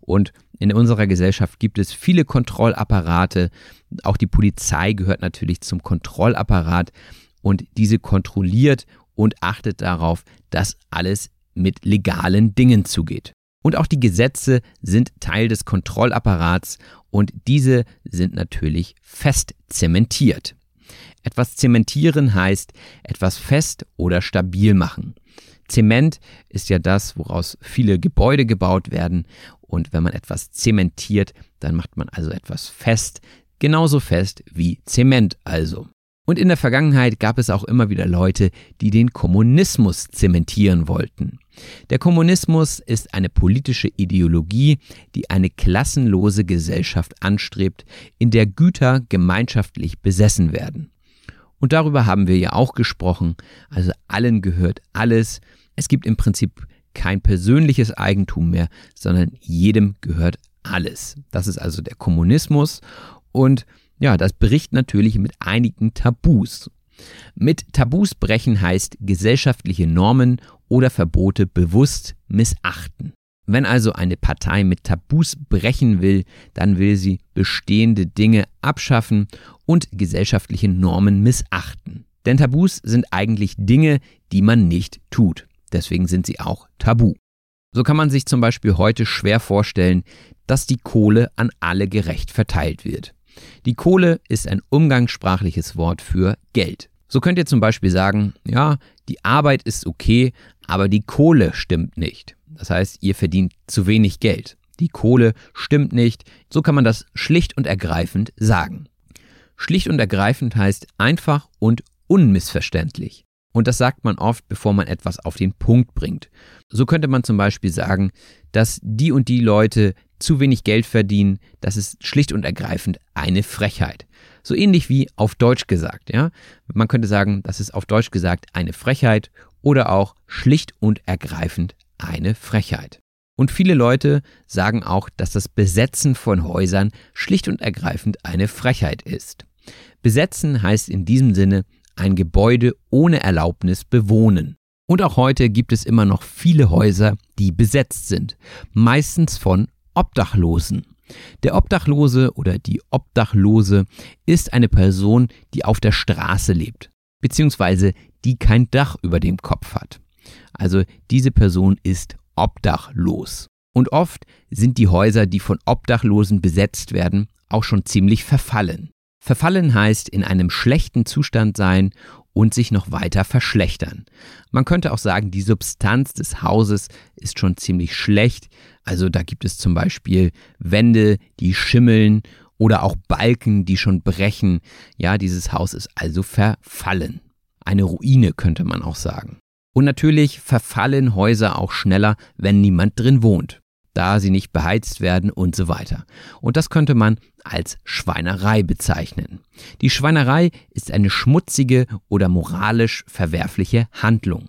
Und in unserer Gesellschaft gibt es viele Kontrollapparate. Auch die Polizei gehört natürlich zum Kontrollapparat und diese kontrolliert und achtet darauf, dass alles mit legalen Dingen zugeht. Und auch die Gesetze sind Teil des Kontrollapparats und diese sind natürlich fest zementiert. Etwas zementieren heißt etwas fest oder stabil machen. Zement ist ja das, woraus viele Gebäude gebaut werden. Und wenn man etwas zementiert, dann macht man also etwas fest, genauso fest wie Zement also. Und in der Vergangenheit gab es auch immer wieder Leute, die den Kommunismus zementieren wollten. Der Kommunismus ist eine politische Ideologie, die eine klassenlose Gesellschaft anstrebt, in der Güter gemeinschaftlich besessen werden. Und darüber haben wir ja auch gesprochen. Also allen gehört alles. Es gibt im Prinzip kein persönliches Eigentum mehr, sondern jedem gehört alles. Das ist also der Kommunismus. Und ja, das bricht natürlich mit einigen Tabus. Mit Tabus brechen heißt gesellschaftliche Normen oder Verbote bewusst missachten. Wenn also eine Partei mit Tabus brechen will, dann will sie bestehende Dinge abschaffen und gesellschaftliche Normen missachten. Denn Tabus sind eigentlich Dinge, die man nicht tut. Deswegen sind sie auch tabu. So kann man sich zum Beispiel heute schwer vorstellen, dass die Kohle an alle gerecht verteilt wird. Die Kohle ist ein umgangssprachliches Wort für Geld. So könnt ihr zum Beispiel sagen, ja, die Arbeit ist okay, aber die Kohle stimmt nicht. Das heißt, ihr verdient zu wenig Geld. Die Kohle stimmt nicht. So kann man das schlicht und ergreifend sagen. Schlicht und ergreifend heißt einfach und unmissverständlich. Und das sagt man oft, bevor man etwas auf den Punkt bringt. So könnte man zum Beispiel sagen, dass die und die Leute zu wenig Geld verdienen, das ist schlicht und ergreifend eine Frechheit. So ähnlich wie auf Deutsch gesagt, ja. Man könnte sagen, das ist auf Deutsch gesagt eine Frechheit oder auch schlicht und ergreifend eine Frechheit. Und viele Leute sagen auch, dass das Besetzen von Häusern schlicht und ergreifend eine Frechheit ist. Besetzen heißt in diesem Sinne ein Gebäude ohne Erlaubnis bewohnen. Und auch heute gibt es immer noch viele Häuser, die besetzt sind, meistens von Obdachlosen. Der Obdachlose oder die Obdachlose ist eine Person, die auf der Straße lebt, beziehungsweise die kein Dach über dem Kopf hat. Also diese Person ist obdachlos. Und oft sind die Häuser, die von Obdachlosen besetzt werden, auch schon ziemlich verfallen. Verfallen heißt in einem schlechten Zustand sein und sich noch weiter verschlechtern. Man könnte auch sagen, die Substanz des Hauses ist schon ziemlich schlecht. Also da gibt es zum Beispiel Wände, die schimmeln oder auch Balken, die schon brechen. Ja, dieses Haus ist also verfallen. Eine Ruine könnte man auch sagen. Und natürlich verfallen Häuser auch schneller, wenn niemand drin wohnt. Da sie nicht beheizt werden und so weiter. Und das könnte man als Schweinerei bezeichnen. Die Schweinerei ist eine schmutzige oder moralisch verwerfliche Handlung.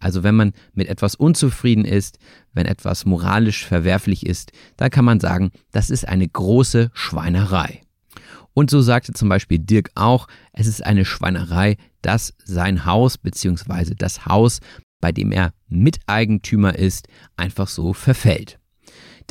Also wenn man mit etwas unzufrieden ist, wenn etwas moralisch verwerflich ist, dann kann man sagen, das ist eine große Schweinerei. Und so sagte zum Beispiel Dirk auch, es ist eine Schweinerei, dass sein Haus bzw. das Haus, bei dem er Miteigentümer ist, einfach so verfällt.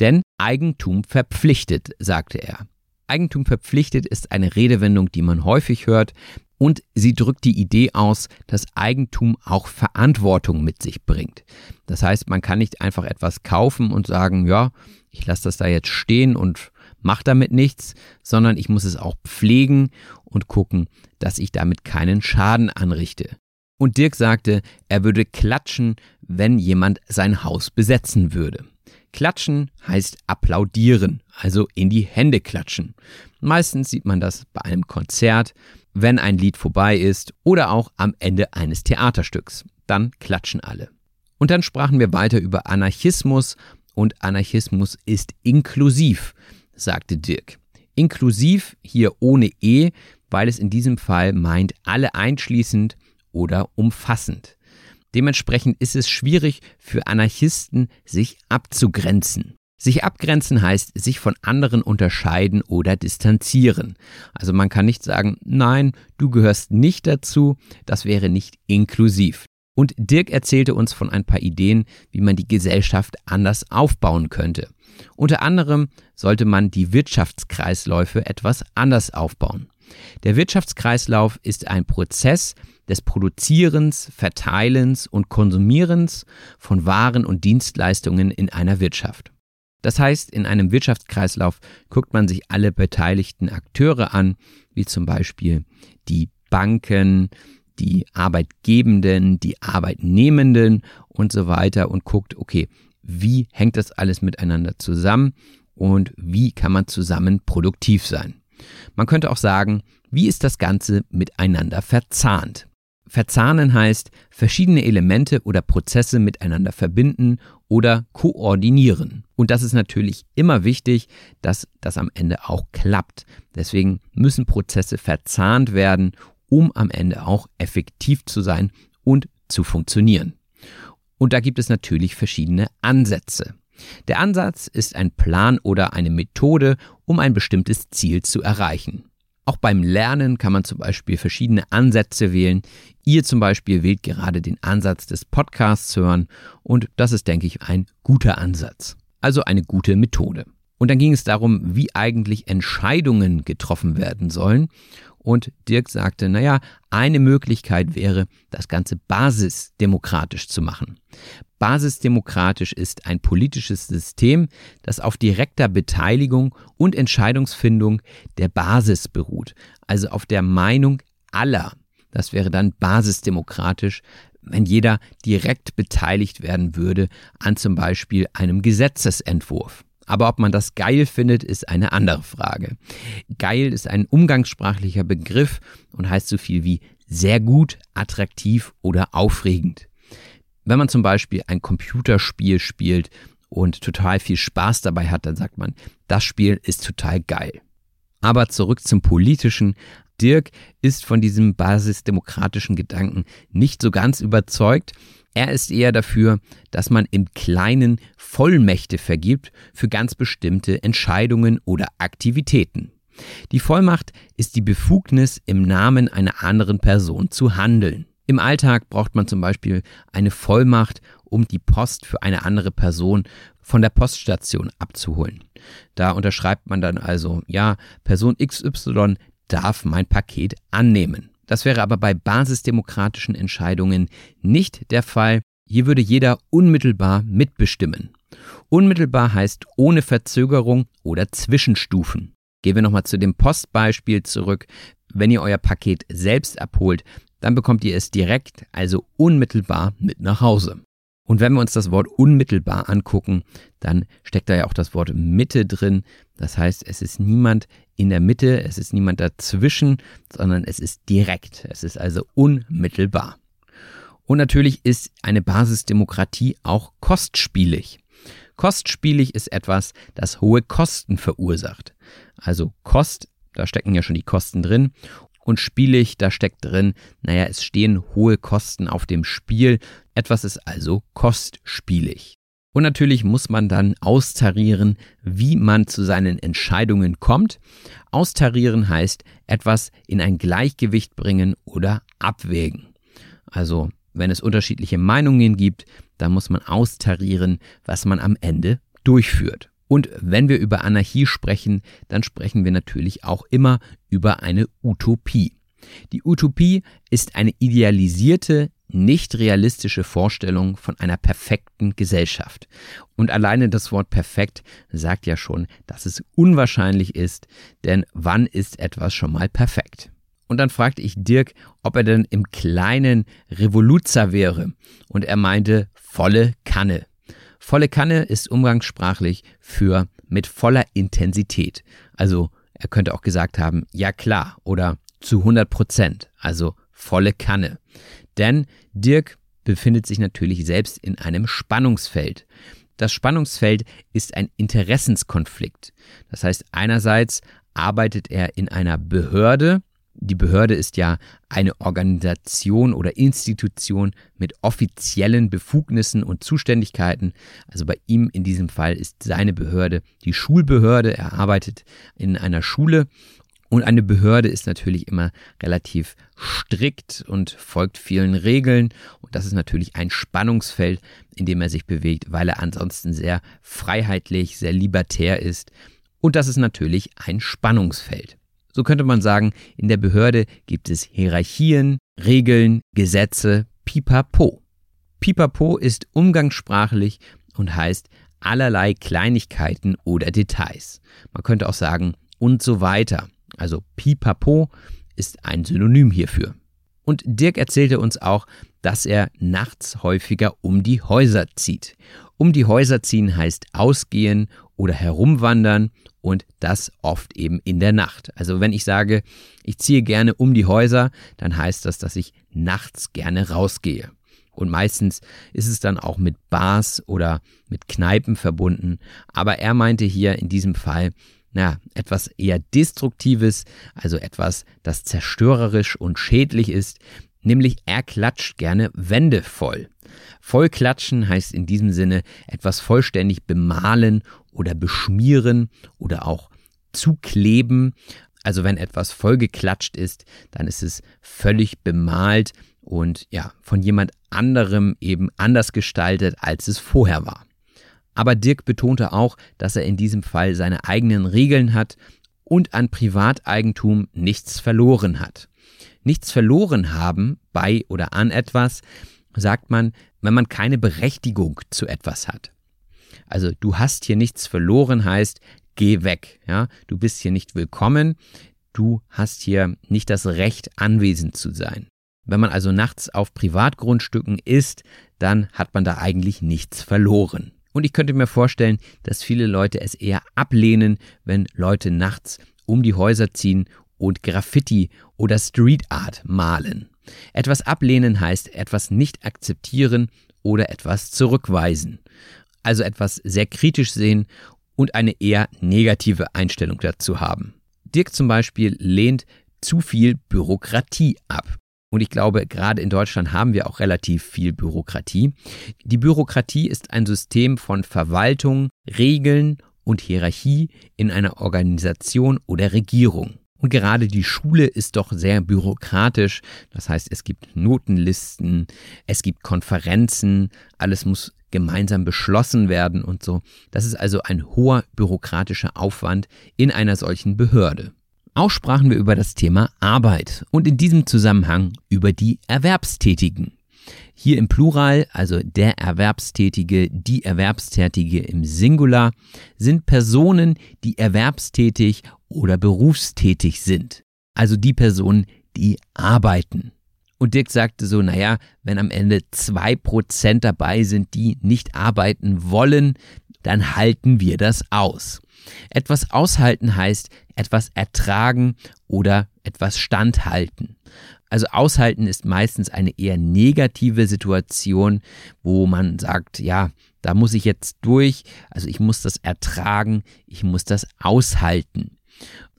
Denn Eigentum verpflichtet, sagte er. Eigentum verpflichtet ist eine Redewendung, die man häufig hört, und sie drückt die Idee aus, dass Eigentum auch Verantwortung mit sich bringt. Das heißt, man kann nicht einfach etwas kaufen und sagen, ja, ich lasse das da jetzt stehen und mache damit nichts, sondern ich muss es auch pflegen und gucken, dass ich damit keinen Schaden anrichte. Und Dirk sagte, er würde klatschen, wenn jemand sein Haus besetzen würde. Klatschen heißt applaudieren, also in die Hände klatschen. Meistens sieht man das bei einem Konzert, wenn ein Lied vorbei ist oder auch am Ende eines Theaterstücks. Dann klatschen alle. Und dann sprachen wir weiter über Anarchismus und Anarchismus ist inklusiv, sagte Dirk. Inklusiv hier ohne E, weil es in diesem Fall meint alle einschließend oder umfassend. Dementsprechend ist es schwierig für Anarchisten, sich abzugrenzen. Sich abgrenzen heißt sich von anderen unterscheiden oder distanzieren. Also man kann nicht sagen, nein, du gehörst nicht dazu, das wäre nicht inklusiv. Und Dirk erzählte uns von ein paar Ideen, wie man die Gesellschaft anders aufbauen könnte. Unter anderem sollte man die Wirtschaftskreisläufe etwas anders aufbauen. Der Wirtschaftskreislauf ist ein Prozess des Produzierens, Verteilens und Konsumierens von Waren und Dienstleistungen in einer Wirtschaft. Das heißt, in einem Wirtschaftskreislauf guckt man sich alle beteiligten Akteure an, wie zum Beispiel die Banken, die Arbeitgebenden, die Arbeitnehmenden und so weiter und guckt, okay, wie hängt das alles miteinander zusammen und wie kann man zusammen produktiv sein. Man könnte auch sagen, wie ist das Ganze miteinander verzahnt? Verzahnen heißt verschiedene Elemente oder Prozesse miteinander verbinden oder koordinieren. Und das ist natürlich immer wichtig, dass das am Ende auch klappt. Deswegen müssen Prozesse verzahnt werden, um am Ende auch effektiv zu sein und zu funktionieren. Und da gibt es natürlich verschiedene Ansätze. Der Ansatz ist ein Plan oder eine Methode, um ein bestimmtes Ziel zu erreichen. Auch beim Lernen kann man zum Beispiel verschiedene Ansätze wählen. Ihr zum Beispiel wählt gerade den Ansatz des Podcasts hören und das ist, denke ich, ein guter Ansatz. Also eine gute Methode. Und dann ging es darum, wie eigentlich Entscheidungen getroffen werden sollen. Und Dirk sagte, naja, eine Möglichkeit wäre, das Ganze basisdemokratisch zu machen. Basisdemokratisch ist ein politisches System, das auf direkter Beteiligung und Entscheidungsfindung der Basis beruht, also auf der Meinung aller. Das wäre dann basisdemokratisch, wenn jeder direkt beteiligt werden würde an zum Beispiel einem Gesetzesentwurf. Aber ob man das geil findet, ist eine andere Frage. Geil ist ein umgangssprachlicher Begriff und heißt so viel wie sehr gut, attraktiv oder aufregend. Wenn man zum Beispiel ein Computerspiel spielt und total viel Spaß dabei hat, dann sagt man, das Spiel ist total geil. Aber zurück zum Politischen. Dirk ist von diesem basisdemokratischen Gedanken nicht so ganz überzeugt. Er ist eher dafür, dass man im Kleinen Vollmächte vergibt für ganz bestimmte Entscheidungen oder Aktivitäten. Die Vollmacht ist die Befugnis, im Namen einer anderen Person zu handeln. Im Alltag braucht man zum Beispiel eine Vollmacht, um die Post für eine andere Person von der Poststation abzuholen. Da unterschreibt man dann also, ja, Person XY darf mein Paket annehmen. Das wäre aber bei basisdemokratischen Entscheidungen nicht der Fall. Hier würde jeder unmittelbar mitbestimmen. Unmittelbar heißt ohne Verzögerung oder Zwischenstufen. Gehen wir nochmal zu dem Postbeispiel zurück. Wenn ihr euer Paket selbst abholt, dann bekommt ihr es direkt, also unmittelbar mit nach Hause. Und wenn wir uns das Wort unmittelbar angucken, dann steckt da ja auch das Wort Mitte drin. Das heißt, es ist niemand in der Mitte, es ist niemand dazwischen, sondern es ist direkt. Es ist also unmittelbar. Und natürlich ist eine Basisdemokratie auch kostspielig. Kostspielig ist etwas, das hohe Kosten verursacht. Also Kost, da stecken ja schon die Kosten drin. Und spielig, da steckt drin, naja, es stehen hohe Kosten auf dem Spiel. Etwas ist also kostspielig. Und natürlich muss man dann austarieren, wie man zu seinen Entscheidungen kommt. Austarieren heißt etwas in ein Gleichgewicht bringen oder abwägen. Also, wenn es unterschiedliche Meinungen gibt, dann muss man austarieren, was man am Ende durchführt. Und wenn wir über Anarchie sprechen, dann sprechen wir natürlich auch immer über eine Utopie. Die Utopie ist eine idealisierte, nicht realistische Vorstellung von einer perfekten Gesellschaft. Und alleine das Wort perfekt sagt ja schon, dass es unwahrscheinlich ist, denn wann ist etwas schon mal perfekt? Und dann fragte ich Dirk, ob er denn im kleinen Revoluzer wäre. Und er meinte, volle Kanne. Volle Kanne ist umgangssprachlich für mit voller Intensität. Also er könnte auch gesagt haben, ja klar oder zu 100 Prozent, also volle Kanne. Denn Dirk befindet sich natürlich selbst in einem Spannungsfeld. Das Spannungsfeld ist ein Interessenskonflikt. Das heißt, einerseits arbeitet er in einer Behörde, die Behörde ist ja eine Organisation oder Institution mit offiziellen Befugnissen und Zuständigkeiten. Also bei ihm in diesem Fall ist seine Behörde die Schulbehörde. Er arbeitet in einer Schule und eine Behörde ist natürlich immer relativ strikt und folgt vielen Regeln. Und das ist natürlich ein Spannungsfeld, in dem er sich bewegt, weil er ansonsten sehr freiheitlich, sehr libertär ist. Und das ist natürlich ein Spannungsfeld. So könnte man sagen, in der Behörde gibt es Hierarchien, Regeln, Gesetze, pipapo. Pipapo ist umgangssprachlich und heißt allerlei Kleinigkeiten oder Details. Man könnte auch sagen und so weiter. Also pipapo ist ein Synonym hierfür. Und Dirk erzählte uns auch, dass er nachts häufiger um die Häuser zieht. Um die Häuser ziehen heißt ausgehen oder herumwandern und das oft eben in der Nacht. Also wenn ich sage, ich ziehe gerne um die Häuser, dann heißt das, dass ich nachts gerne rausgehe. Und meistens ist es dann auch mit Bars oder mit Kneipen verbunden. Aber er meinte hier in diesem Fall, na, etwas eher Destruktives, also etwas, das zerstörerisch und schädlich ist, nämlich er klatscht gerne Wände voll. Vollklatschen heißt in diesem Sinne etwas vollständig bemalen oder beschmieren oder auch zukleben. Also wenn etwas vollgeklatscht ist, dann ist es völlig bemalt und ja, von jemand anderem eben anders gestaltet, als es vorher war. Aber Dirk betonte auch, dass er in diesem Fall seine eigenen Regeln hat und an Privateigentum nichts verloren hat. Nichts verloren haben bei oder an etwas, sagt man, wenn man keine Berechtigung zu etwas hat. Also du hast hier nichts verloren heißt, geh weg, ja? Du bist hier nicht willkommen, du hast hier nicht das Recht anwesend zu sein. Wenn man also nachts auf Privatgrundstücken ist, dann hat man da eigentlich nichts verloren. Und ich könnte mir vorstellen, dass viele Leute es eher ablehnen, wenn Leute nachts um die Häuser ziehen und Graffiti oder Street Art malen. Etwas ablehnen heißt etwas nicht akzeptieren oder etwas zurückweisen also etwas sehr kritisch sehen und eine eher negative Einstellung dazu haben. Dirk zum Beispiel lehnt zu viel Bürokratie ab. Und ich glaube, gerade in Deutschland haben wir auch relativ viel Bürokratie. Die Bürokratie ist ein System von Verwaltung, Regeln und Hierarchie in einer Organisation oder Regierung. Und gerade die Schule ist doch sehr bürokratisch. Das heißt, es gibt Notenlisten, es gibt Konferenzen, alles muss gemeinsam beschlossen werden und so. Das ist also ein hoher bürokratischer Aufwand in einer solchen Behörde. Auch sprachen wir über das Thema Arbeit und in diesem Zusammenhang über die Erwerbstätigen. Hier im Plural, also der Erwerbstätige, die Erwerbstätige im Singular, sind Personen, die erwerbstätig oder berufstätig sind. Also die Personen, die arbeiten. Und Dirk sagte so, naja, wenn am Ende zwei Prozent dabei sind, die nicht arbeiten wollen, dann halten wir das aus. Etwas aushalten heißt etwas ertragen oder etwas standhalten. Also aushalten ist meistens eine eher negative Situation, wo man sagt, ja, da muss ich jetzt durch, also ich muss das ertragen, ich muss das aushalten.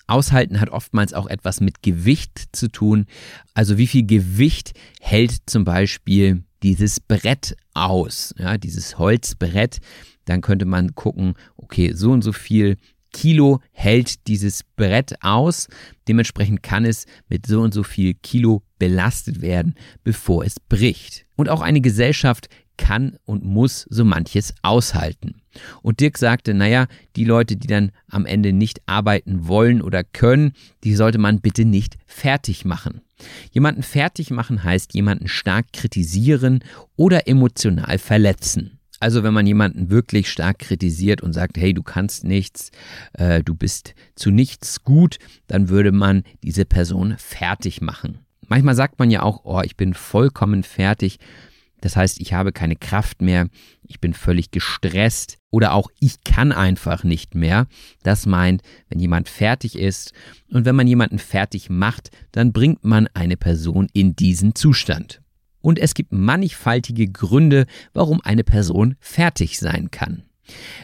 Aushalten hat oftmals auch etwas mit Gewicht zu tun. Also wie viel Gewicht hält zum Beispiel dieses Brett aus, ja, dieses Holzbrett. Dann könnte man gucken, okay, so und so viel Kilo hält dieses Brett aus. Dementsprechend kann es mit so und so viel Kilo belastet werden, bevor es bricht. Und auch eine Gesellschaft kann und muss so manches aushalten. Und Dirk sagte, naja, die Leute, die dann am Ende nicht arbeiten wollen oder können, die sollte man bitte nicht fertig machen. Jemanden fertig machen heißt jemanden stark kritisieren oder emotional verletzen. Also wenn man jemanden wirklich stark kritisiert und sagt, hey, du kannst nichts, äh, du bist zu nichts gut, dann würde man diese Person fertig machen. Manchmal sagt man ja auch, oh, ich bin vollkommen fertig. Das heißt, ich habe keine Kraft mehr, ich bin völlig gestresst oder auch ich kann einfach nicht mehr. Das meint, wenn jemand fertig ist und wenn man jemanden fertig macht, dann bringt man eine Person in diesen Zustand. Und es gibt mannigfaltige Gründe, warum eine Person fertig sein kann.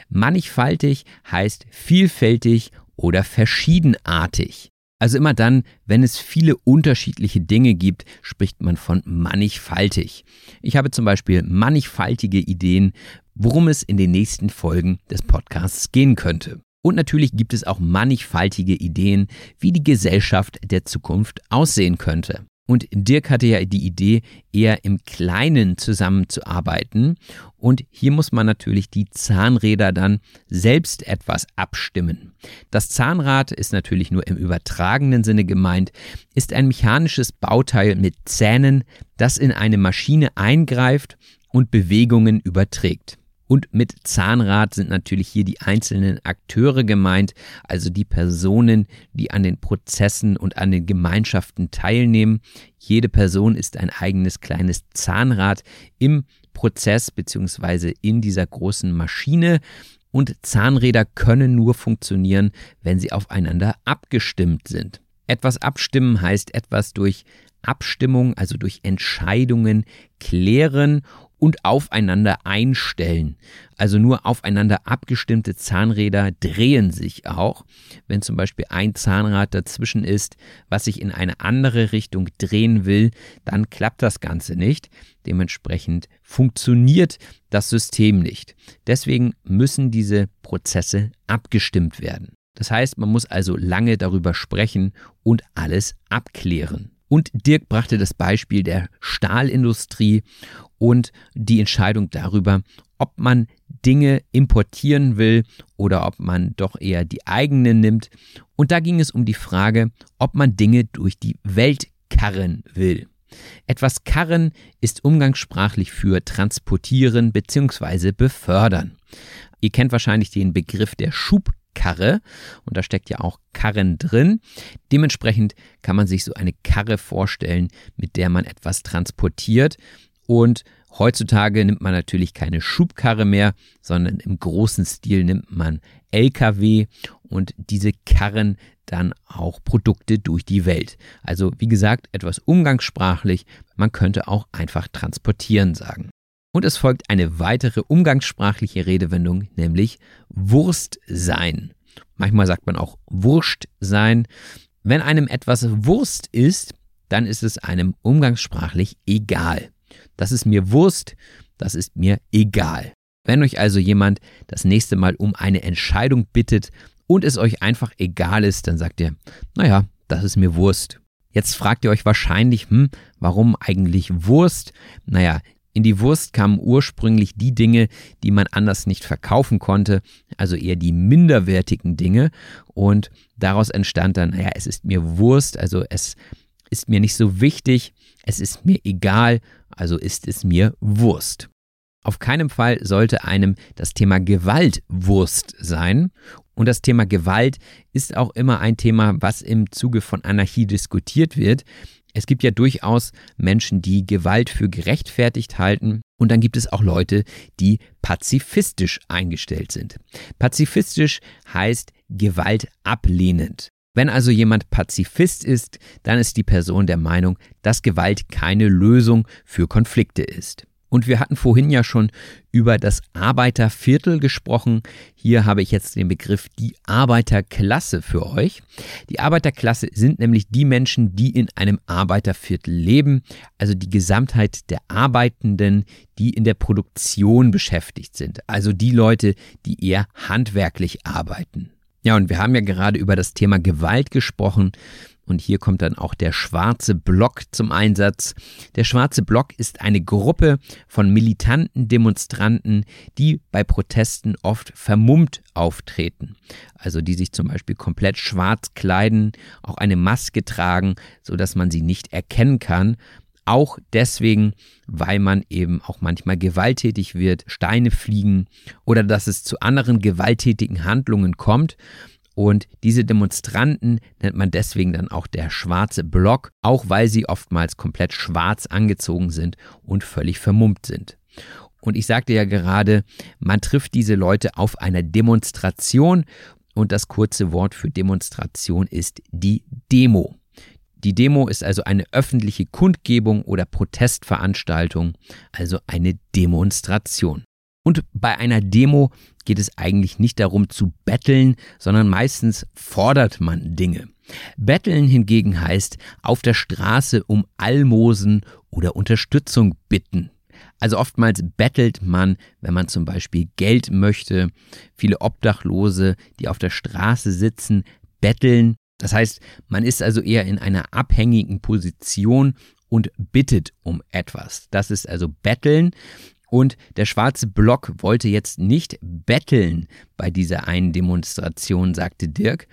Mannigfaltig heißt vielfältig oder verschiedenartig. Also immer dann, wenn es viele unterschiedliche Dinge gibt, spricht man von mannigfaltig. Ich habe zum Beispiel mannigfaltige Ideen, worum es in den nächsten Folgen des Podcasts gehen könnte. Und natürlich gibt es auch mannigfaltige Ideen, wie die Gesellschaft der Zukunft aussehen könnte. Und Dirk hatte ja die Idee, eher im Kleinen zusammenzuarbeiten. Und hier muss man natürlich die Zahnräder dann selbst etwas abstimmen. Das Zahnrad ist natürlich nur im übertragenen Sinne gemeint, ist ein mechanisches Bauteil mit Zähnen, das in eine Maschine eingreift und Bewegungen überträgt. Und mit Zahnrad sind natürlich hier die einzelnen Akteure gemeint, also die Personen, die an den Prozessen und an den Gemeinschaften teilnehmen. Jede Person ist ein eigenes kleines Zahnrad im Prozess beziehungsweise in dieser großen Maschine. Und Zahnräder können nur funktionieren, wenn sie aufeinander abgestimmt sind. Etwas abstimmen heißt etwas durch Abstimmung, also durch Entscheidungen klären und aufeinander einstellen. Also nur aufeinander abgestimmte Zahnräder drehen sich auch. Wenn zum Beispiel ein Zahnrad dazwischen ist, was sich in eine andere Richtung drehen will, dann klappt das Ganze nicht. Dementsprechend funktioniert das System nicht. Deswegen müssen diese Prozesse abgestimmt werden. Das heißt, man muss also lange darüber sprechen und alles abklären. Und Dirk brachte das Beispiel der Stahlindustrie und die Entscheidung darüber, ob man Dinge importieren will oder ob man doch eher die eigenen nimmt. Und da ging es um die Frage, ob man Dinge durch die Welt karren will. Etwas karren ist umgangssprachlich für transportieren bzw. befördern. Ihr kennt wahrscheinlich den Begriff der Schubkarre und da steckt ja auch Karren drin. Dementsprechend kann man sich so eine Karre vorstellen, mit der man etwas transportiert und heutzutage nimmt man natürlich keine Schubkarre mehr, sondern im großen Stil nimmt man LKW und diese karren dann auch Produkte durch die Welt. Also wie gesagt, etwas umgangssprachlich, man könnte auch einfach transportieren sagen. Und es folgt eine weitere umgangssprachliche Redewendung, nämlich Wurst sein. Manchmal sagt man auch Wurscht sein. Wenn einem etwas Wurst ist, dann ist es einem umgangssprachlich egal. Das ist mir Wurst, das ist mir egal. Wenn euch also jemand das nächste Mal um eine Entscheidung bittet und es euch einfach egal ist, dann sagt ihr, naja, das ist mir Wurst. Jetzt fragt ihr euch wahrscheinlich, hm, warum eigentlich Wurst? Naja, in die Wurst kamen ursprünglich die Dinge, die man anders nicht verkaufen konnte, also eher die minderwertigen Dinge. Und daraus entstand dann, naja, es ist mir Wurst, also es ist mir nicht so wichtig, es ist mir egal, also ist es mir Wurst. Auf keinen Fall sollte einem das Thema Gewalt Wurst sein. Und das Thema Gewalt ist auch immer ein Thema, was im Zuge von Anarchie diskutiert wird. Es gibt ja durchaus Menschen, die Gewalt für gerechtfertigt halten. Und dann gibt es auch Leute, die pazifistisch eingestellt sind. Pazifistisch heißt Gewalt ablehnend. Wenn also jemand Pazifist ist, dann ist die Person der Meinung, dass Gewalt keine Lösung für Konflikte ist. Und wir hatten vorhin ja schon über das Arbeiterviertel gesprochen. Hier habe ich jetzt den Begriff die Arbeiterklasse für euch. Die Arbeiterklasse sind nämlich die Menschen, die in einem Arbeiterviertel leben, also die Gesamtheit der Arbeitenden, die in der Produktion beschäftigt sind, also die Leute, die eher handwerklich arbeiten. Ja, und wir haben ja gerade über das Thema Gewalt gesprochen. Und hier kommt dann auch der schwarze Block zum Einsatz. Der schwarze Block ist eine Gruppe von militanten Demonstranten, die bei Protesten oft vermummt auftreten. Also die sich zum Beispiel komplett schwarz kleiden, auch eine Maske tragen, so dass man sie nicht erkennen kann. Auch deswegen, weil man eben auch manchmal gewalttätig wird, Steine fliegen oder dass es zu anderen gewalttätigen Handlungen kommt. Und diese Demonstranten nennt man deswegen dann auch der schwarze Block, auch weil sie oftmals komplett schwarz angezogen sind und völlig vermummt sind. Und ich sagte ja gerade, man trifft diese Leute auf einer Demonstration und das kurze Wort für Demonstration ist die Demo. Die Demo ist also eine öffentliche Kundgebung oder Protestveranstaltung, also eine Demonstration. Und bei einer Demo geht es eigentlich nicht darum zu betteln, sondern meistens fordert man Dinge. Betteln hingegen heißt auf der Straße um Almosen oder Unterstützung bitten. Also oftmals bettelt man, wenn man zum Beispiel Geld möchte. Viele Obdachlose, die auf der Straße sitzen, betteln. Das heißt, man ist also eher in einer abhängigen Position und bittet um etwas. Das ist also betteln. Und der schwarze Block wollte jetzt nicht betteln bei dieser einen Demonstration, sagte Dirk.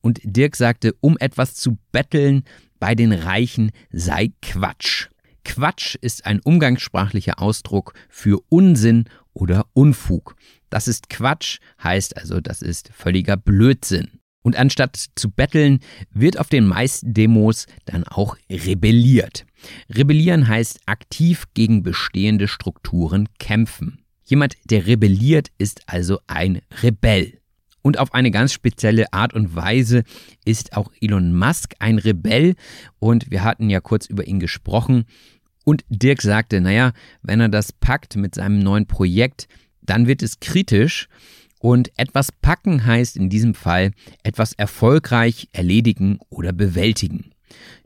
Und Dirk sagte, um etwas zu betteln bei den Reichen sei Quatsch. Quatsch ist ein umgangssprachlicher Ausdruck für Unsinn oder Unfug. Das ist Quatsch, heißt also, das ist völliger Blödsinn. Und anstatt zu betteln, wird auf den meisten Demos dann auch rebelliert. Rebellieren heißt aktiv gegen bestehende Strukturen kämpfen. Jemand, der rebelliert, ist also ein Rebell. Und auf eine ganz spezielle Art und Weise ist auch Elon Musk ein Rebell. Und wir hatten ja kurz über ihn gesprochen. Und Dirk sagte, naja, wenn er das packt mit seinem neuen Projekt, dann wird es kritisch. Und etwas packen heißt in diesem Fall etwas erfolgreich erledigen oder bewältigen.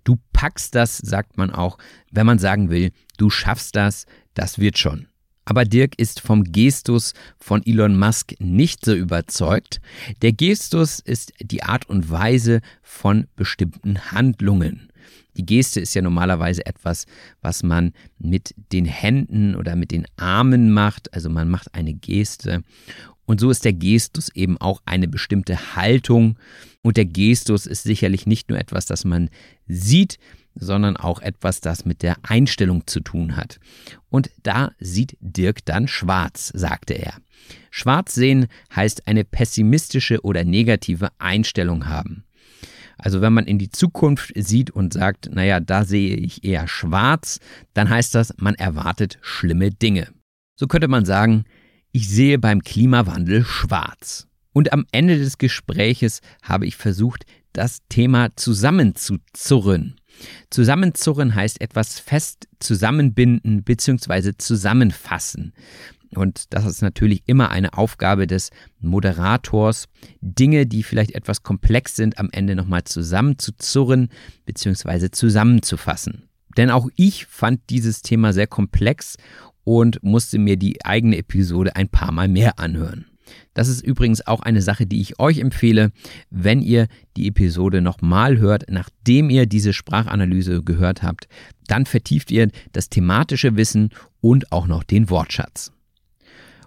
Du packst das, sagt man auch, wenn man sagen will, du schaffst das, das wird schon. Aber Dirk ist vom Gestus von Elon Musk nicht so überzeugt. Der Gestus ist die Art und Weise von bestimmten Handlungen. Die Geste ist ja normalerweise etwas, was man mit den Händen oder mit den Armen macht. Also man macht eine Geste. Und so ist der Gestus eben auch eine bestimmte Haltung. Und der Gestus ist sicherlich nicht nur etwas, das man sieht, sondern auch etwas, das mit der Einstellung zu tun hat. Und da sieht Dirk dann schwarz, sagte er. Schwarz sehen heißt eine pessimistische oder negative Einstellung haben. Also wenn man in die Zukunft sieht und sagt, naja, da sehe ich eher schwarz, dann heißt das, man erwartet schlimme Dinge. So könnte man sagen, ich sehe beim Klimawandel schwarz. Und am Ende des Gespräches habe ich versucht, das Thema zusammenzuzurren. Zusammenzurren heißt etwas fest zusammenbinden bzw. zusammenfassen. Und das ist natürlich immer eine Aufgabe des Moderators, Dinge, die vielleicht etwas komplex sind, am Ende nochmal zusammenzuzurren bzw. zusammenzufassen. Denn auch ich fand dieses Thema sehr komplex und musste mir die eigene Episode ein paar Mal mehr anhören. Das ist übrigens auch eine Sache, die ich euch empfehle, wenn ihr die Episode nochmal hört, nachdem ihr diese Sprachanalyse gehört habt, dann vertieft ihr das thematische Wissen und auch noch den Wortschatz.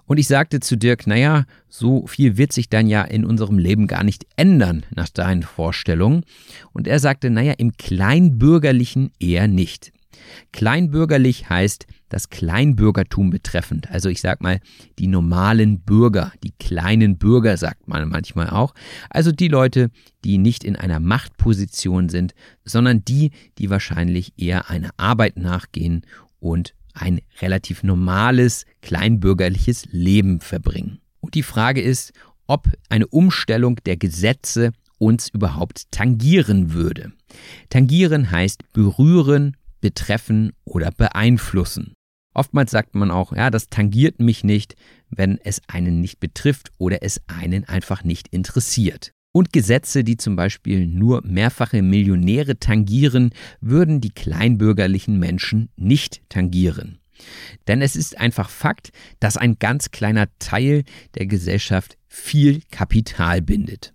Und ich sagte zu Dirk, naja, so viel wird sich dann ja in unserem Leben gar nicht ändern nach deinen Vorstellungen. Und er sagte, naja, im Kleinbürgerlichen eher nicht. Kleinbürgerlich heißt das Kleinbürgertum betreffend. Also ich sag mal, die normalen Bürger, die kleinen Bürger sagt man manchmal auch. Also die Leute, die nicht in einer Machtposition sind, sondern die, die wahrscheinlich eher einer Arbeit nachgehen und ein relativ normales, kleinbürgerliches Leben verbringen. Und die Frage ist, ob eine Umstellung der Gesetze uns überhaupt tangieren würde. Tangieren heißt berühren, betreffen oder beeinflussen. Oftmals sagt man auch, ja, das tangiert mich nicht, wenn es einen nicht betrifft oder es einen einfach nicht interessiert. Und Gesetze, die zum Beispiel nur mehrfache Millionäre tangieren, würden die kleinbürgerlichen Menschen nicht tangieren. Denn es ist einfach Fakt, dass ein ganz kleiner Teil der Gesellschaft viel Kapital bindet.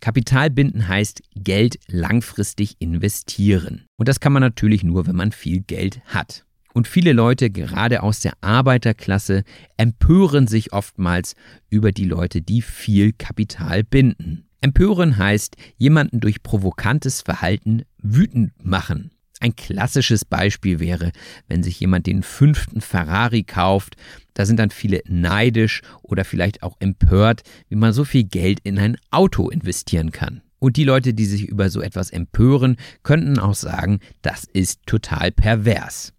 Kapital binden heißt Geld langfristig investieren. Und das kann man natürlich nur, wenn man viel Geld hat. Und viele Leute, gerade aus der Arbeiterklasse, empören sich oftmals über die Leute, die viel Kapital binden. Empören heißt jemanden durch provokantes Verhalten wütend machen. Ein klassisches Beispiel wäre, wenn sich jemand den fünften Ferrari kauft, da sind dann viele neidisch oder vielleicht auch empört, wie man so viel Geld in ein Auto investieren kann. Und die Leute, die sich über so etwas empören, könnten auch sagen, das ist total pervers.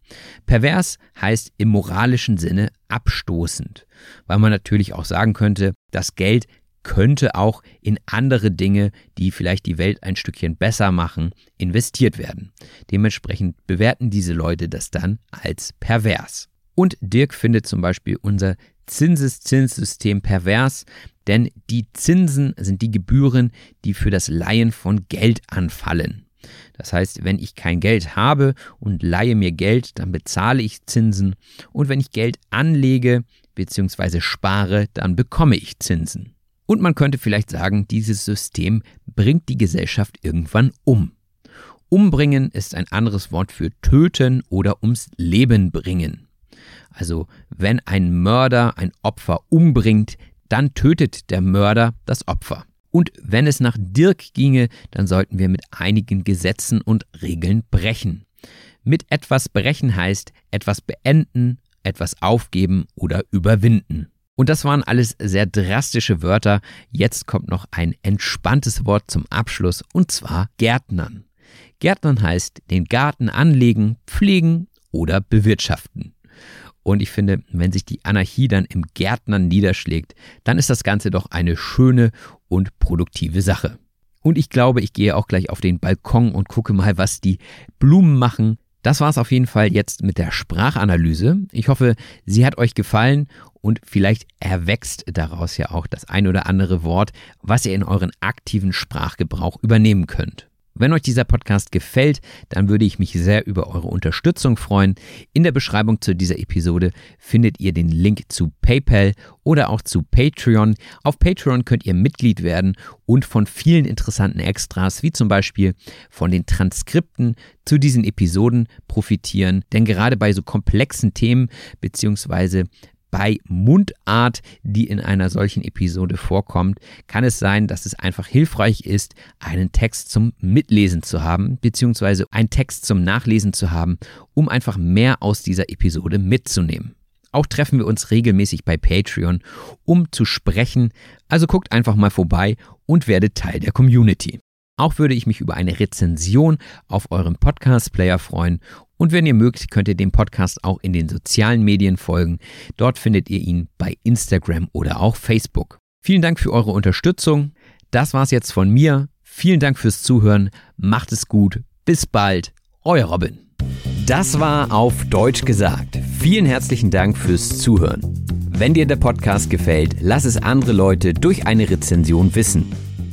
Pervers heißt im moralischen Sinne abstoßend, weil man natürlich auch sagen könnte, das Geld könnte auch in andere Dinge, die vielleicht die Welt ein Stückchen besser machen, investiert werden. Dementsprechend bewerten diese Leute das dann als pervers. Und Dirk findet zum Beispiel unser Zinseszinssystem pervers, denn die Zinsen sind die Gebühren, die für das Leihen von Geld anfallen. Das heißt, wenn ich kein Geld habe und leihe mir Geld, dann bezahle ich Zinsen und wenn ich Geld anlege bzw. spare, dann bekomme ich Zinsen. Und man könnte vielleicht sagen, dieses System bringt die Gesellschaft irgendwann um. Umbringen ist ein anderes Wort für töten oder ums Leben bringen. Also wenn ein Mörder ein Opfer umbringt, dann tötet der Mörder das Opfer. Und wenn es nach Dirk ginge, dann sollten wir mit einigen Gesetzen und Regeln brechen. Mit etwas brechen heißt etwas beenden, etwas aufgeben oder überwinden. Und das waren alles sehr drastische Wörter. Jetzt kommt noch ein entspanntes Wort zum Abschluss und zwar Gärtnern. Gärtnern heißt den Garten anlegen, pflegen oder bewirtschaften. Und ich finde, wenn sich die Anarchie dann im Gärtnern niederschlägt, dann ist das Ganze doch eine schöne und produktive Sache. Und ich glaube, ich gehe auch gleich auf den Balkon und gucke mal, was die Blumen machen. Das war es auf jeden Fall jetzt mit der Sprachanalyse. Ich hoffe, sie hat euch gefallen und vielleicht erwächst daraus ja auch das ein oder andere Wort, was ihr in euren aktiven Sprachgebrauch übernehmen könnt. Wenn euch dieser Podcast gefällt, dann würde ich mich sehr über eure Unterstützung freuen. In der Beschreibung zu dieser Episode findet ihr den Link zu PayPal oder auch zu Patreon. Auf Patreon könnt ihr Mitglied werden und von vielen interessanten Extras, wie zum Beispiel von den Transkripten zu diesen Episoden profitieren. Denn gerade bei so komplexen Themen beziehungsweise bei Mundart, die in einer solchen Episode vorkommt, kann es sein, dass es einfach hilfreich ist, einen Text zum Mitlesen zu haben, beziehungsweise einen Text zum Nachlesen zu haben, um einfach mehr aus dieser Episode mitzunehmen. Auch treffen wir uns regelmäßig bei Patreon, um zu sprechen, also guckt einfach mal vorbei und werdet Teil der Community. Auch würde ich mich über eine Rezension auf eurem Podcast-Player freuen und wenn ihr mögt, könnt ihr dem Podcast auch in den sozialen Medien folgen. Dort findet ihr ihn bei Instagram oder auch Facebook. Vielen Dank für eure Unterstützung. Das war's jetzt von mir. Vielen Dank fürs Zuhören. Macht es gut. Bis bald. Euer Robin. Das war auf Deutsch gesagt. Vielen herzlichen Dank fürs Zuhören. Wenn dir der Podcast gefällt, lass es andere Leute durch eine Rezension wissen.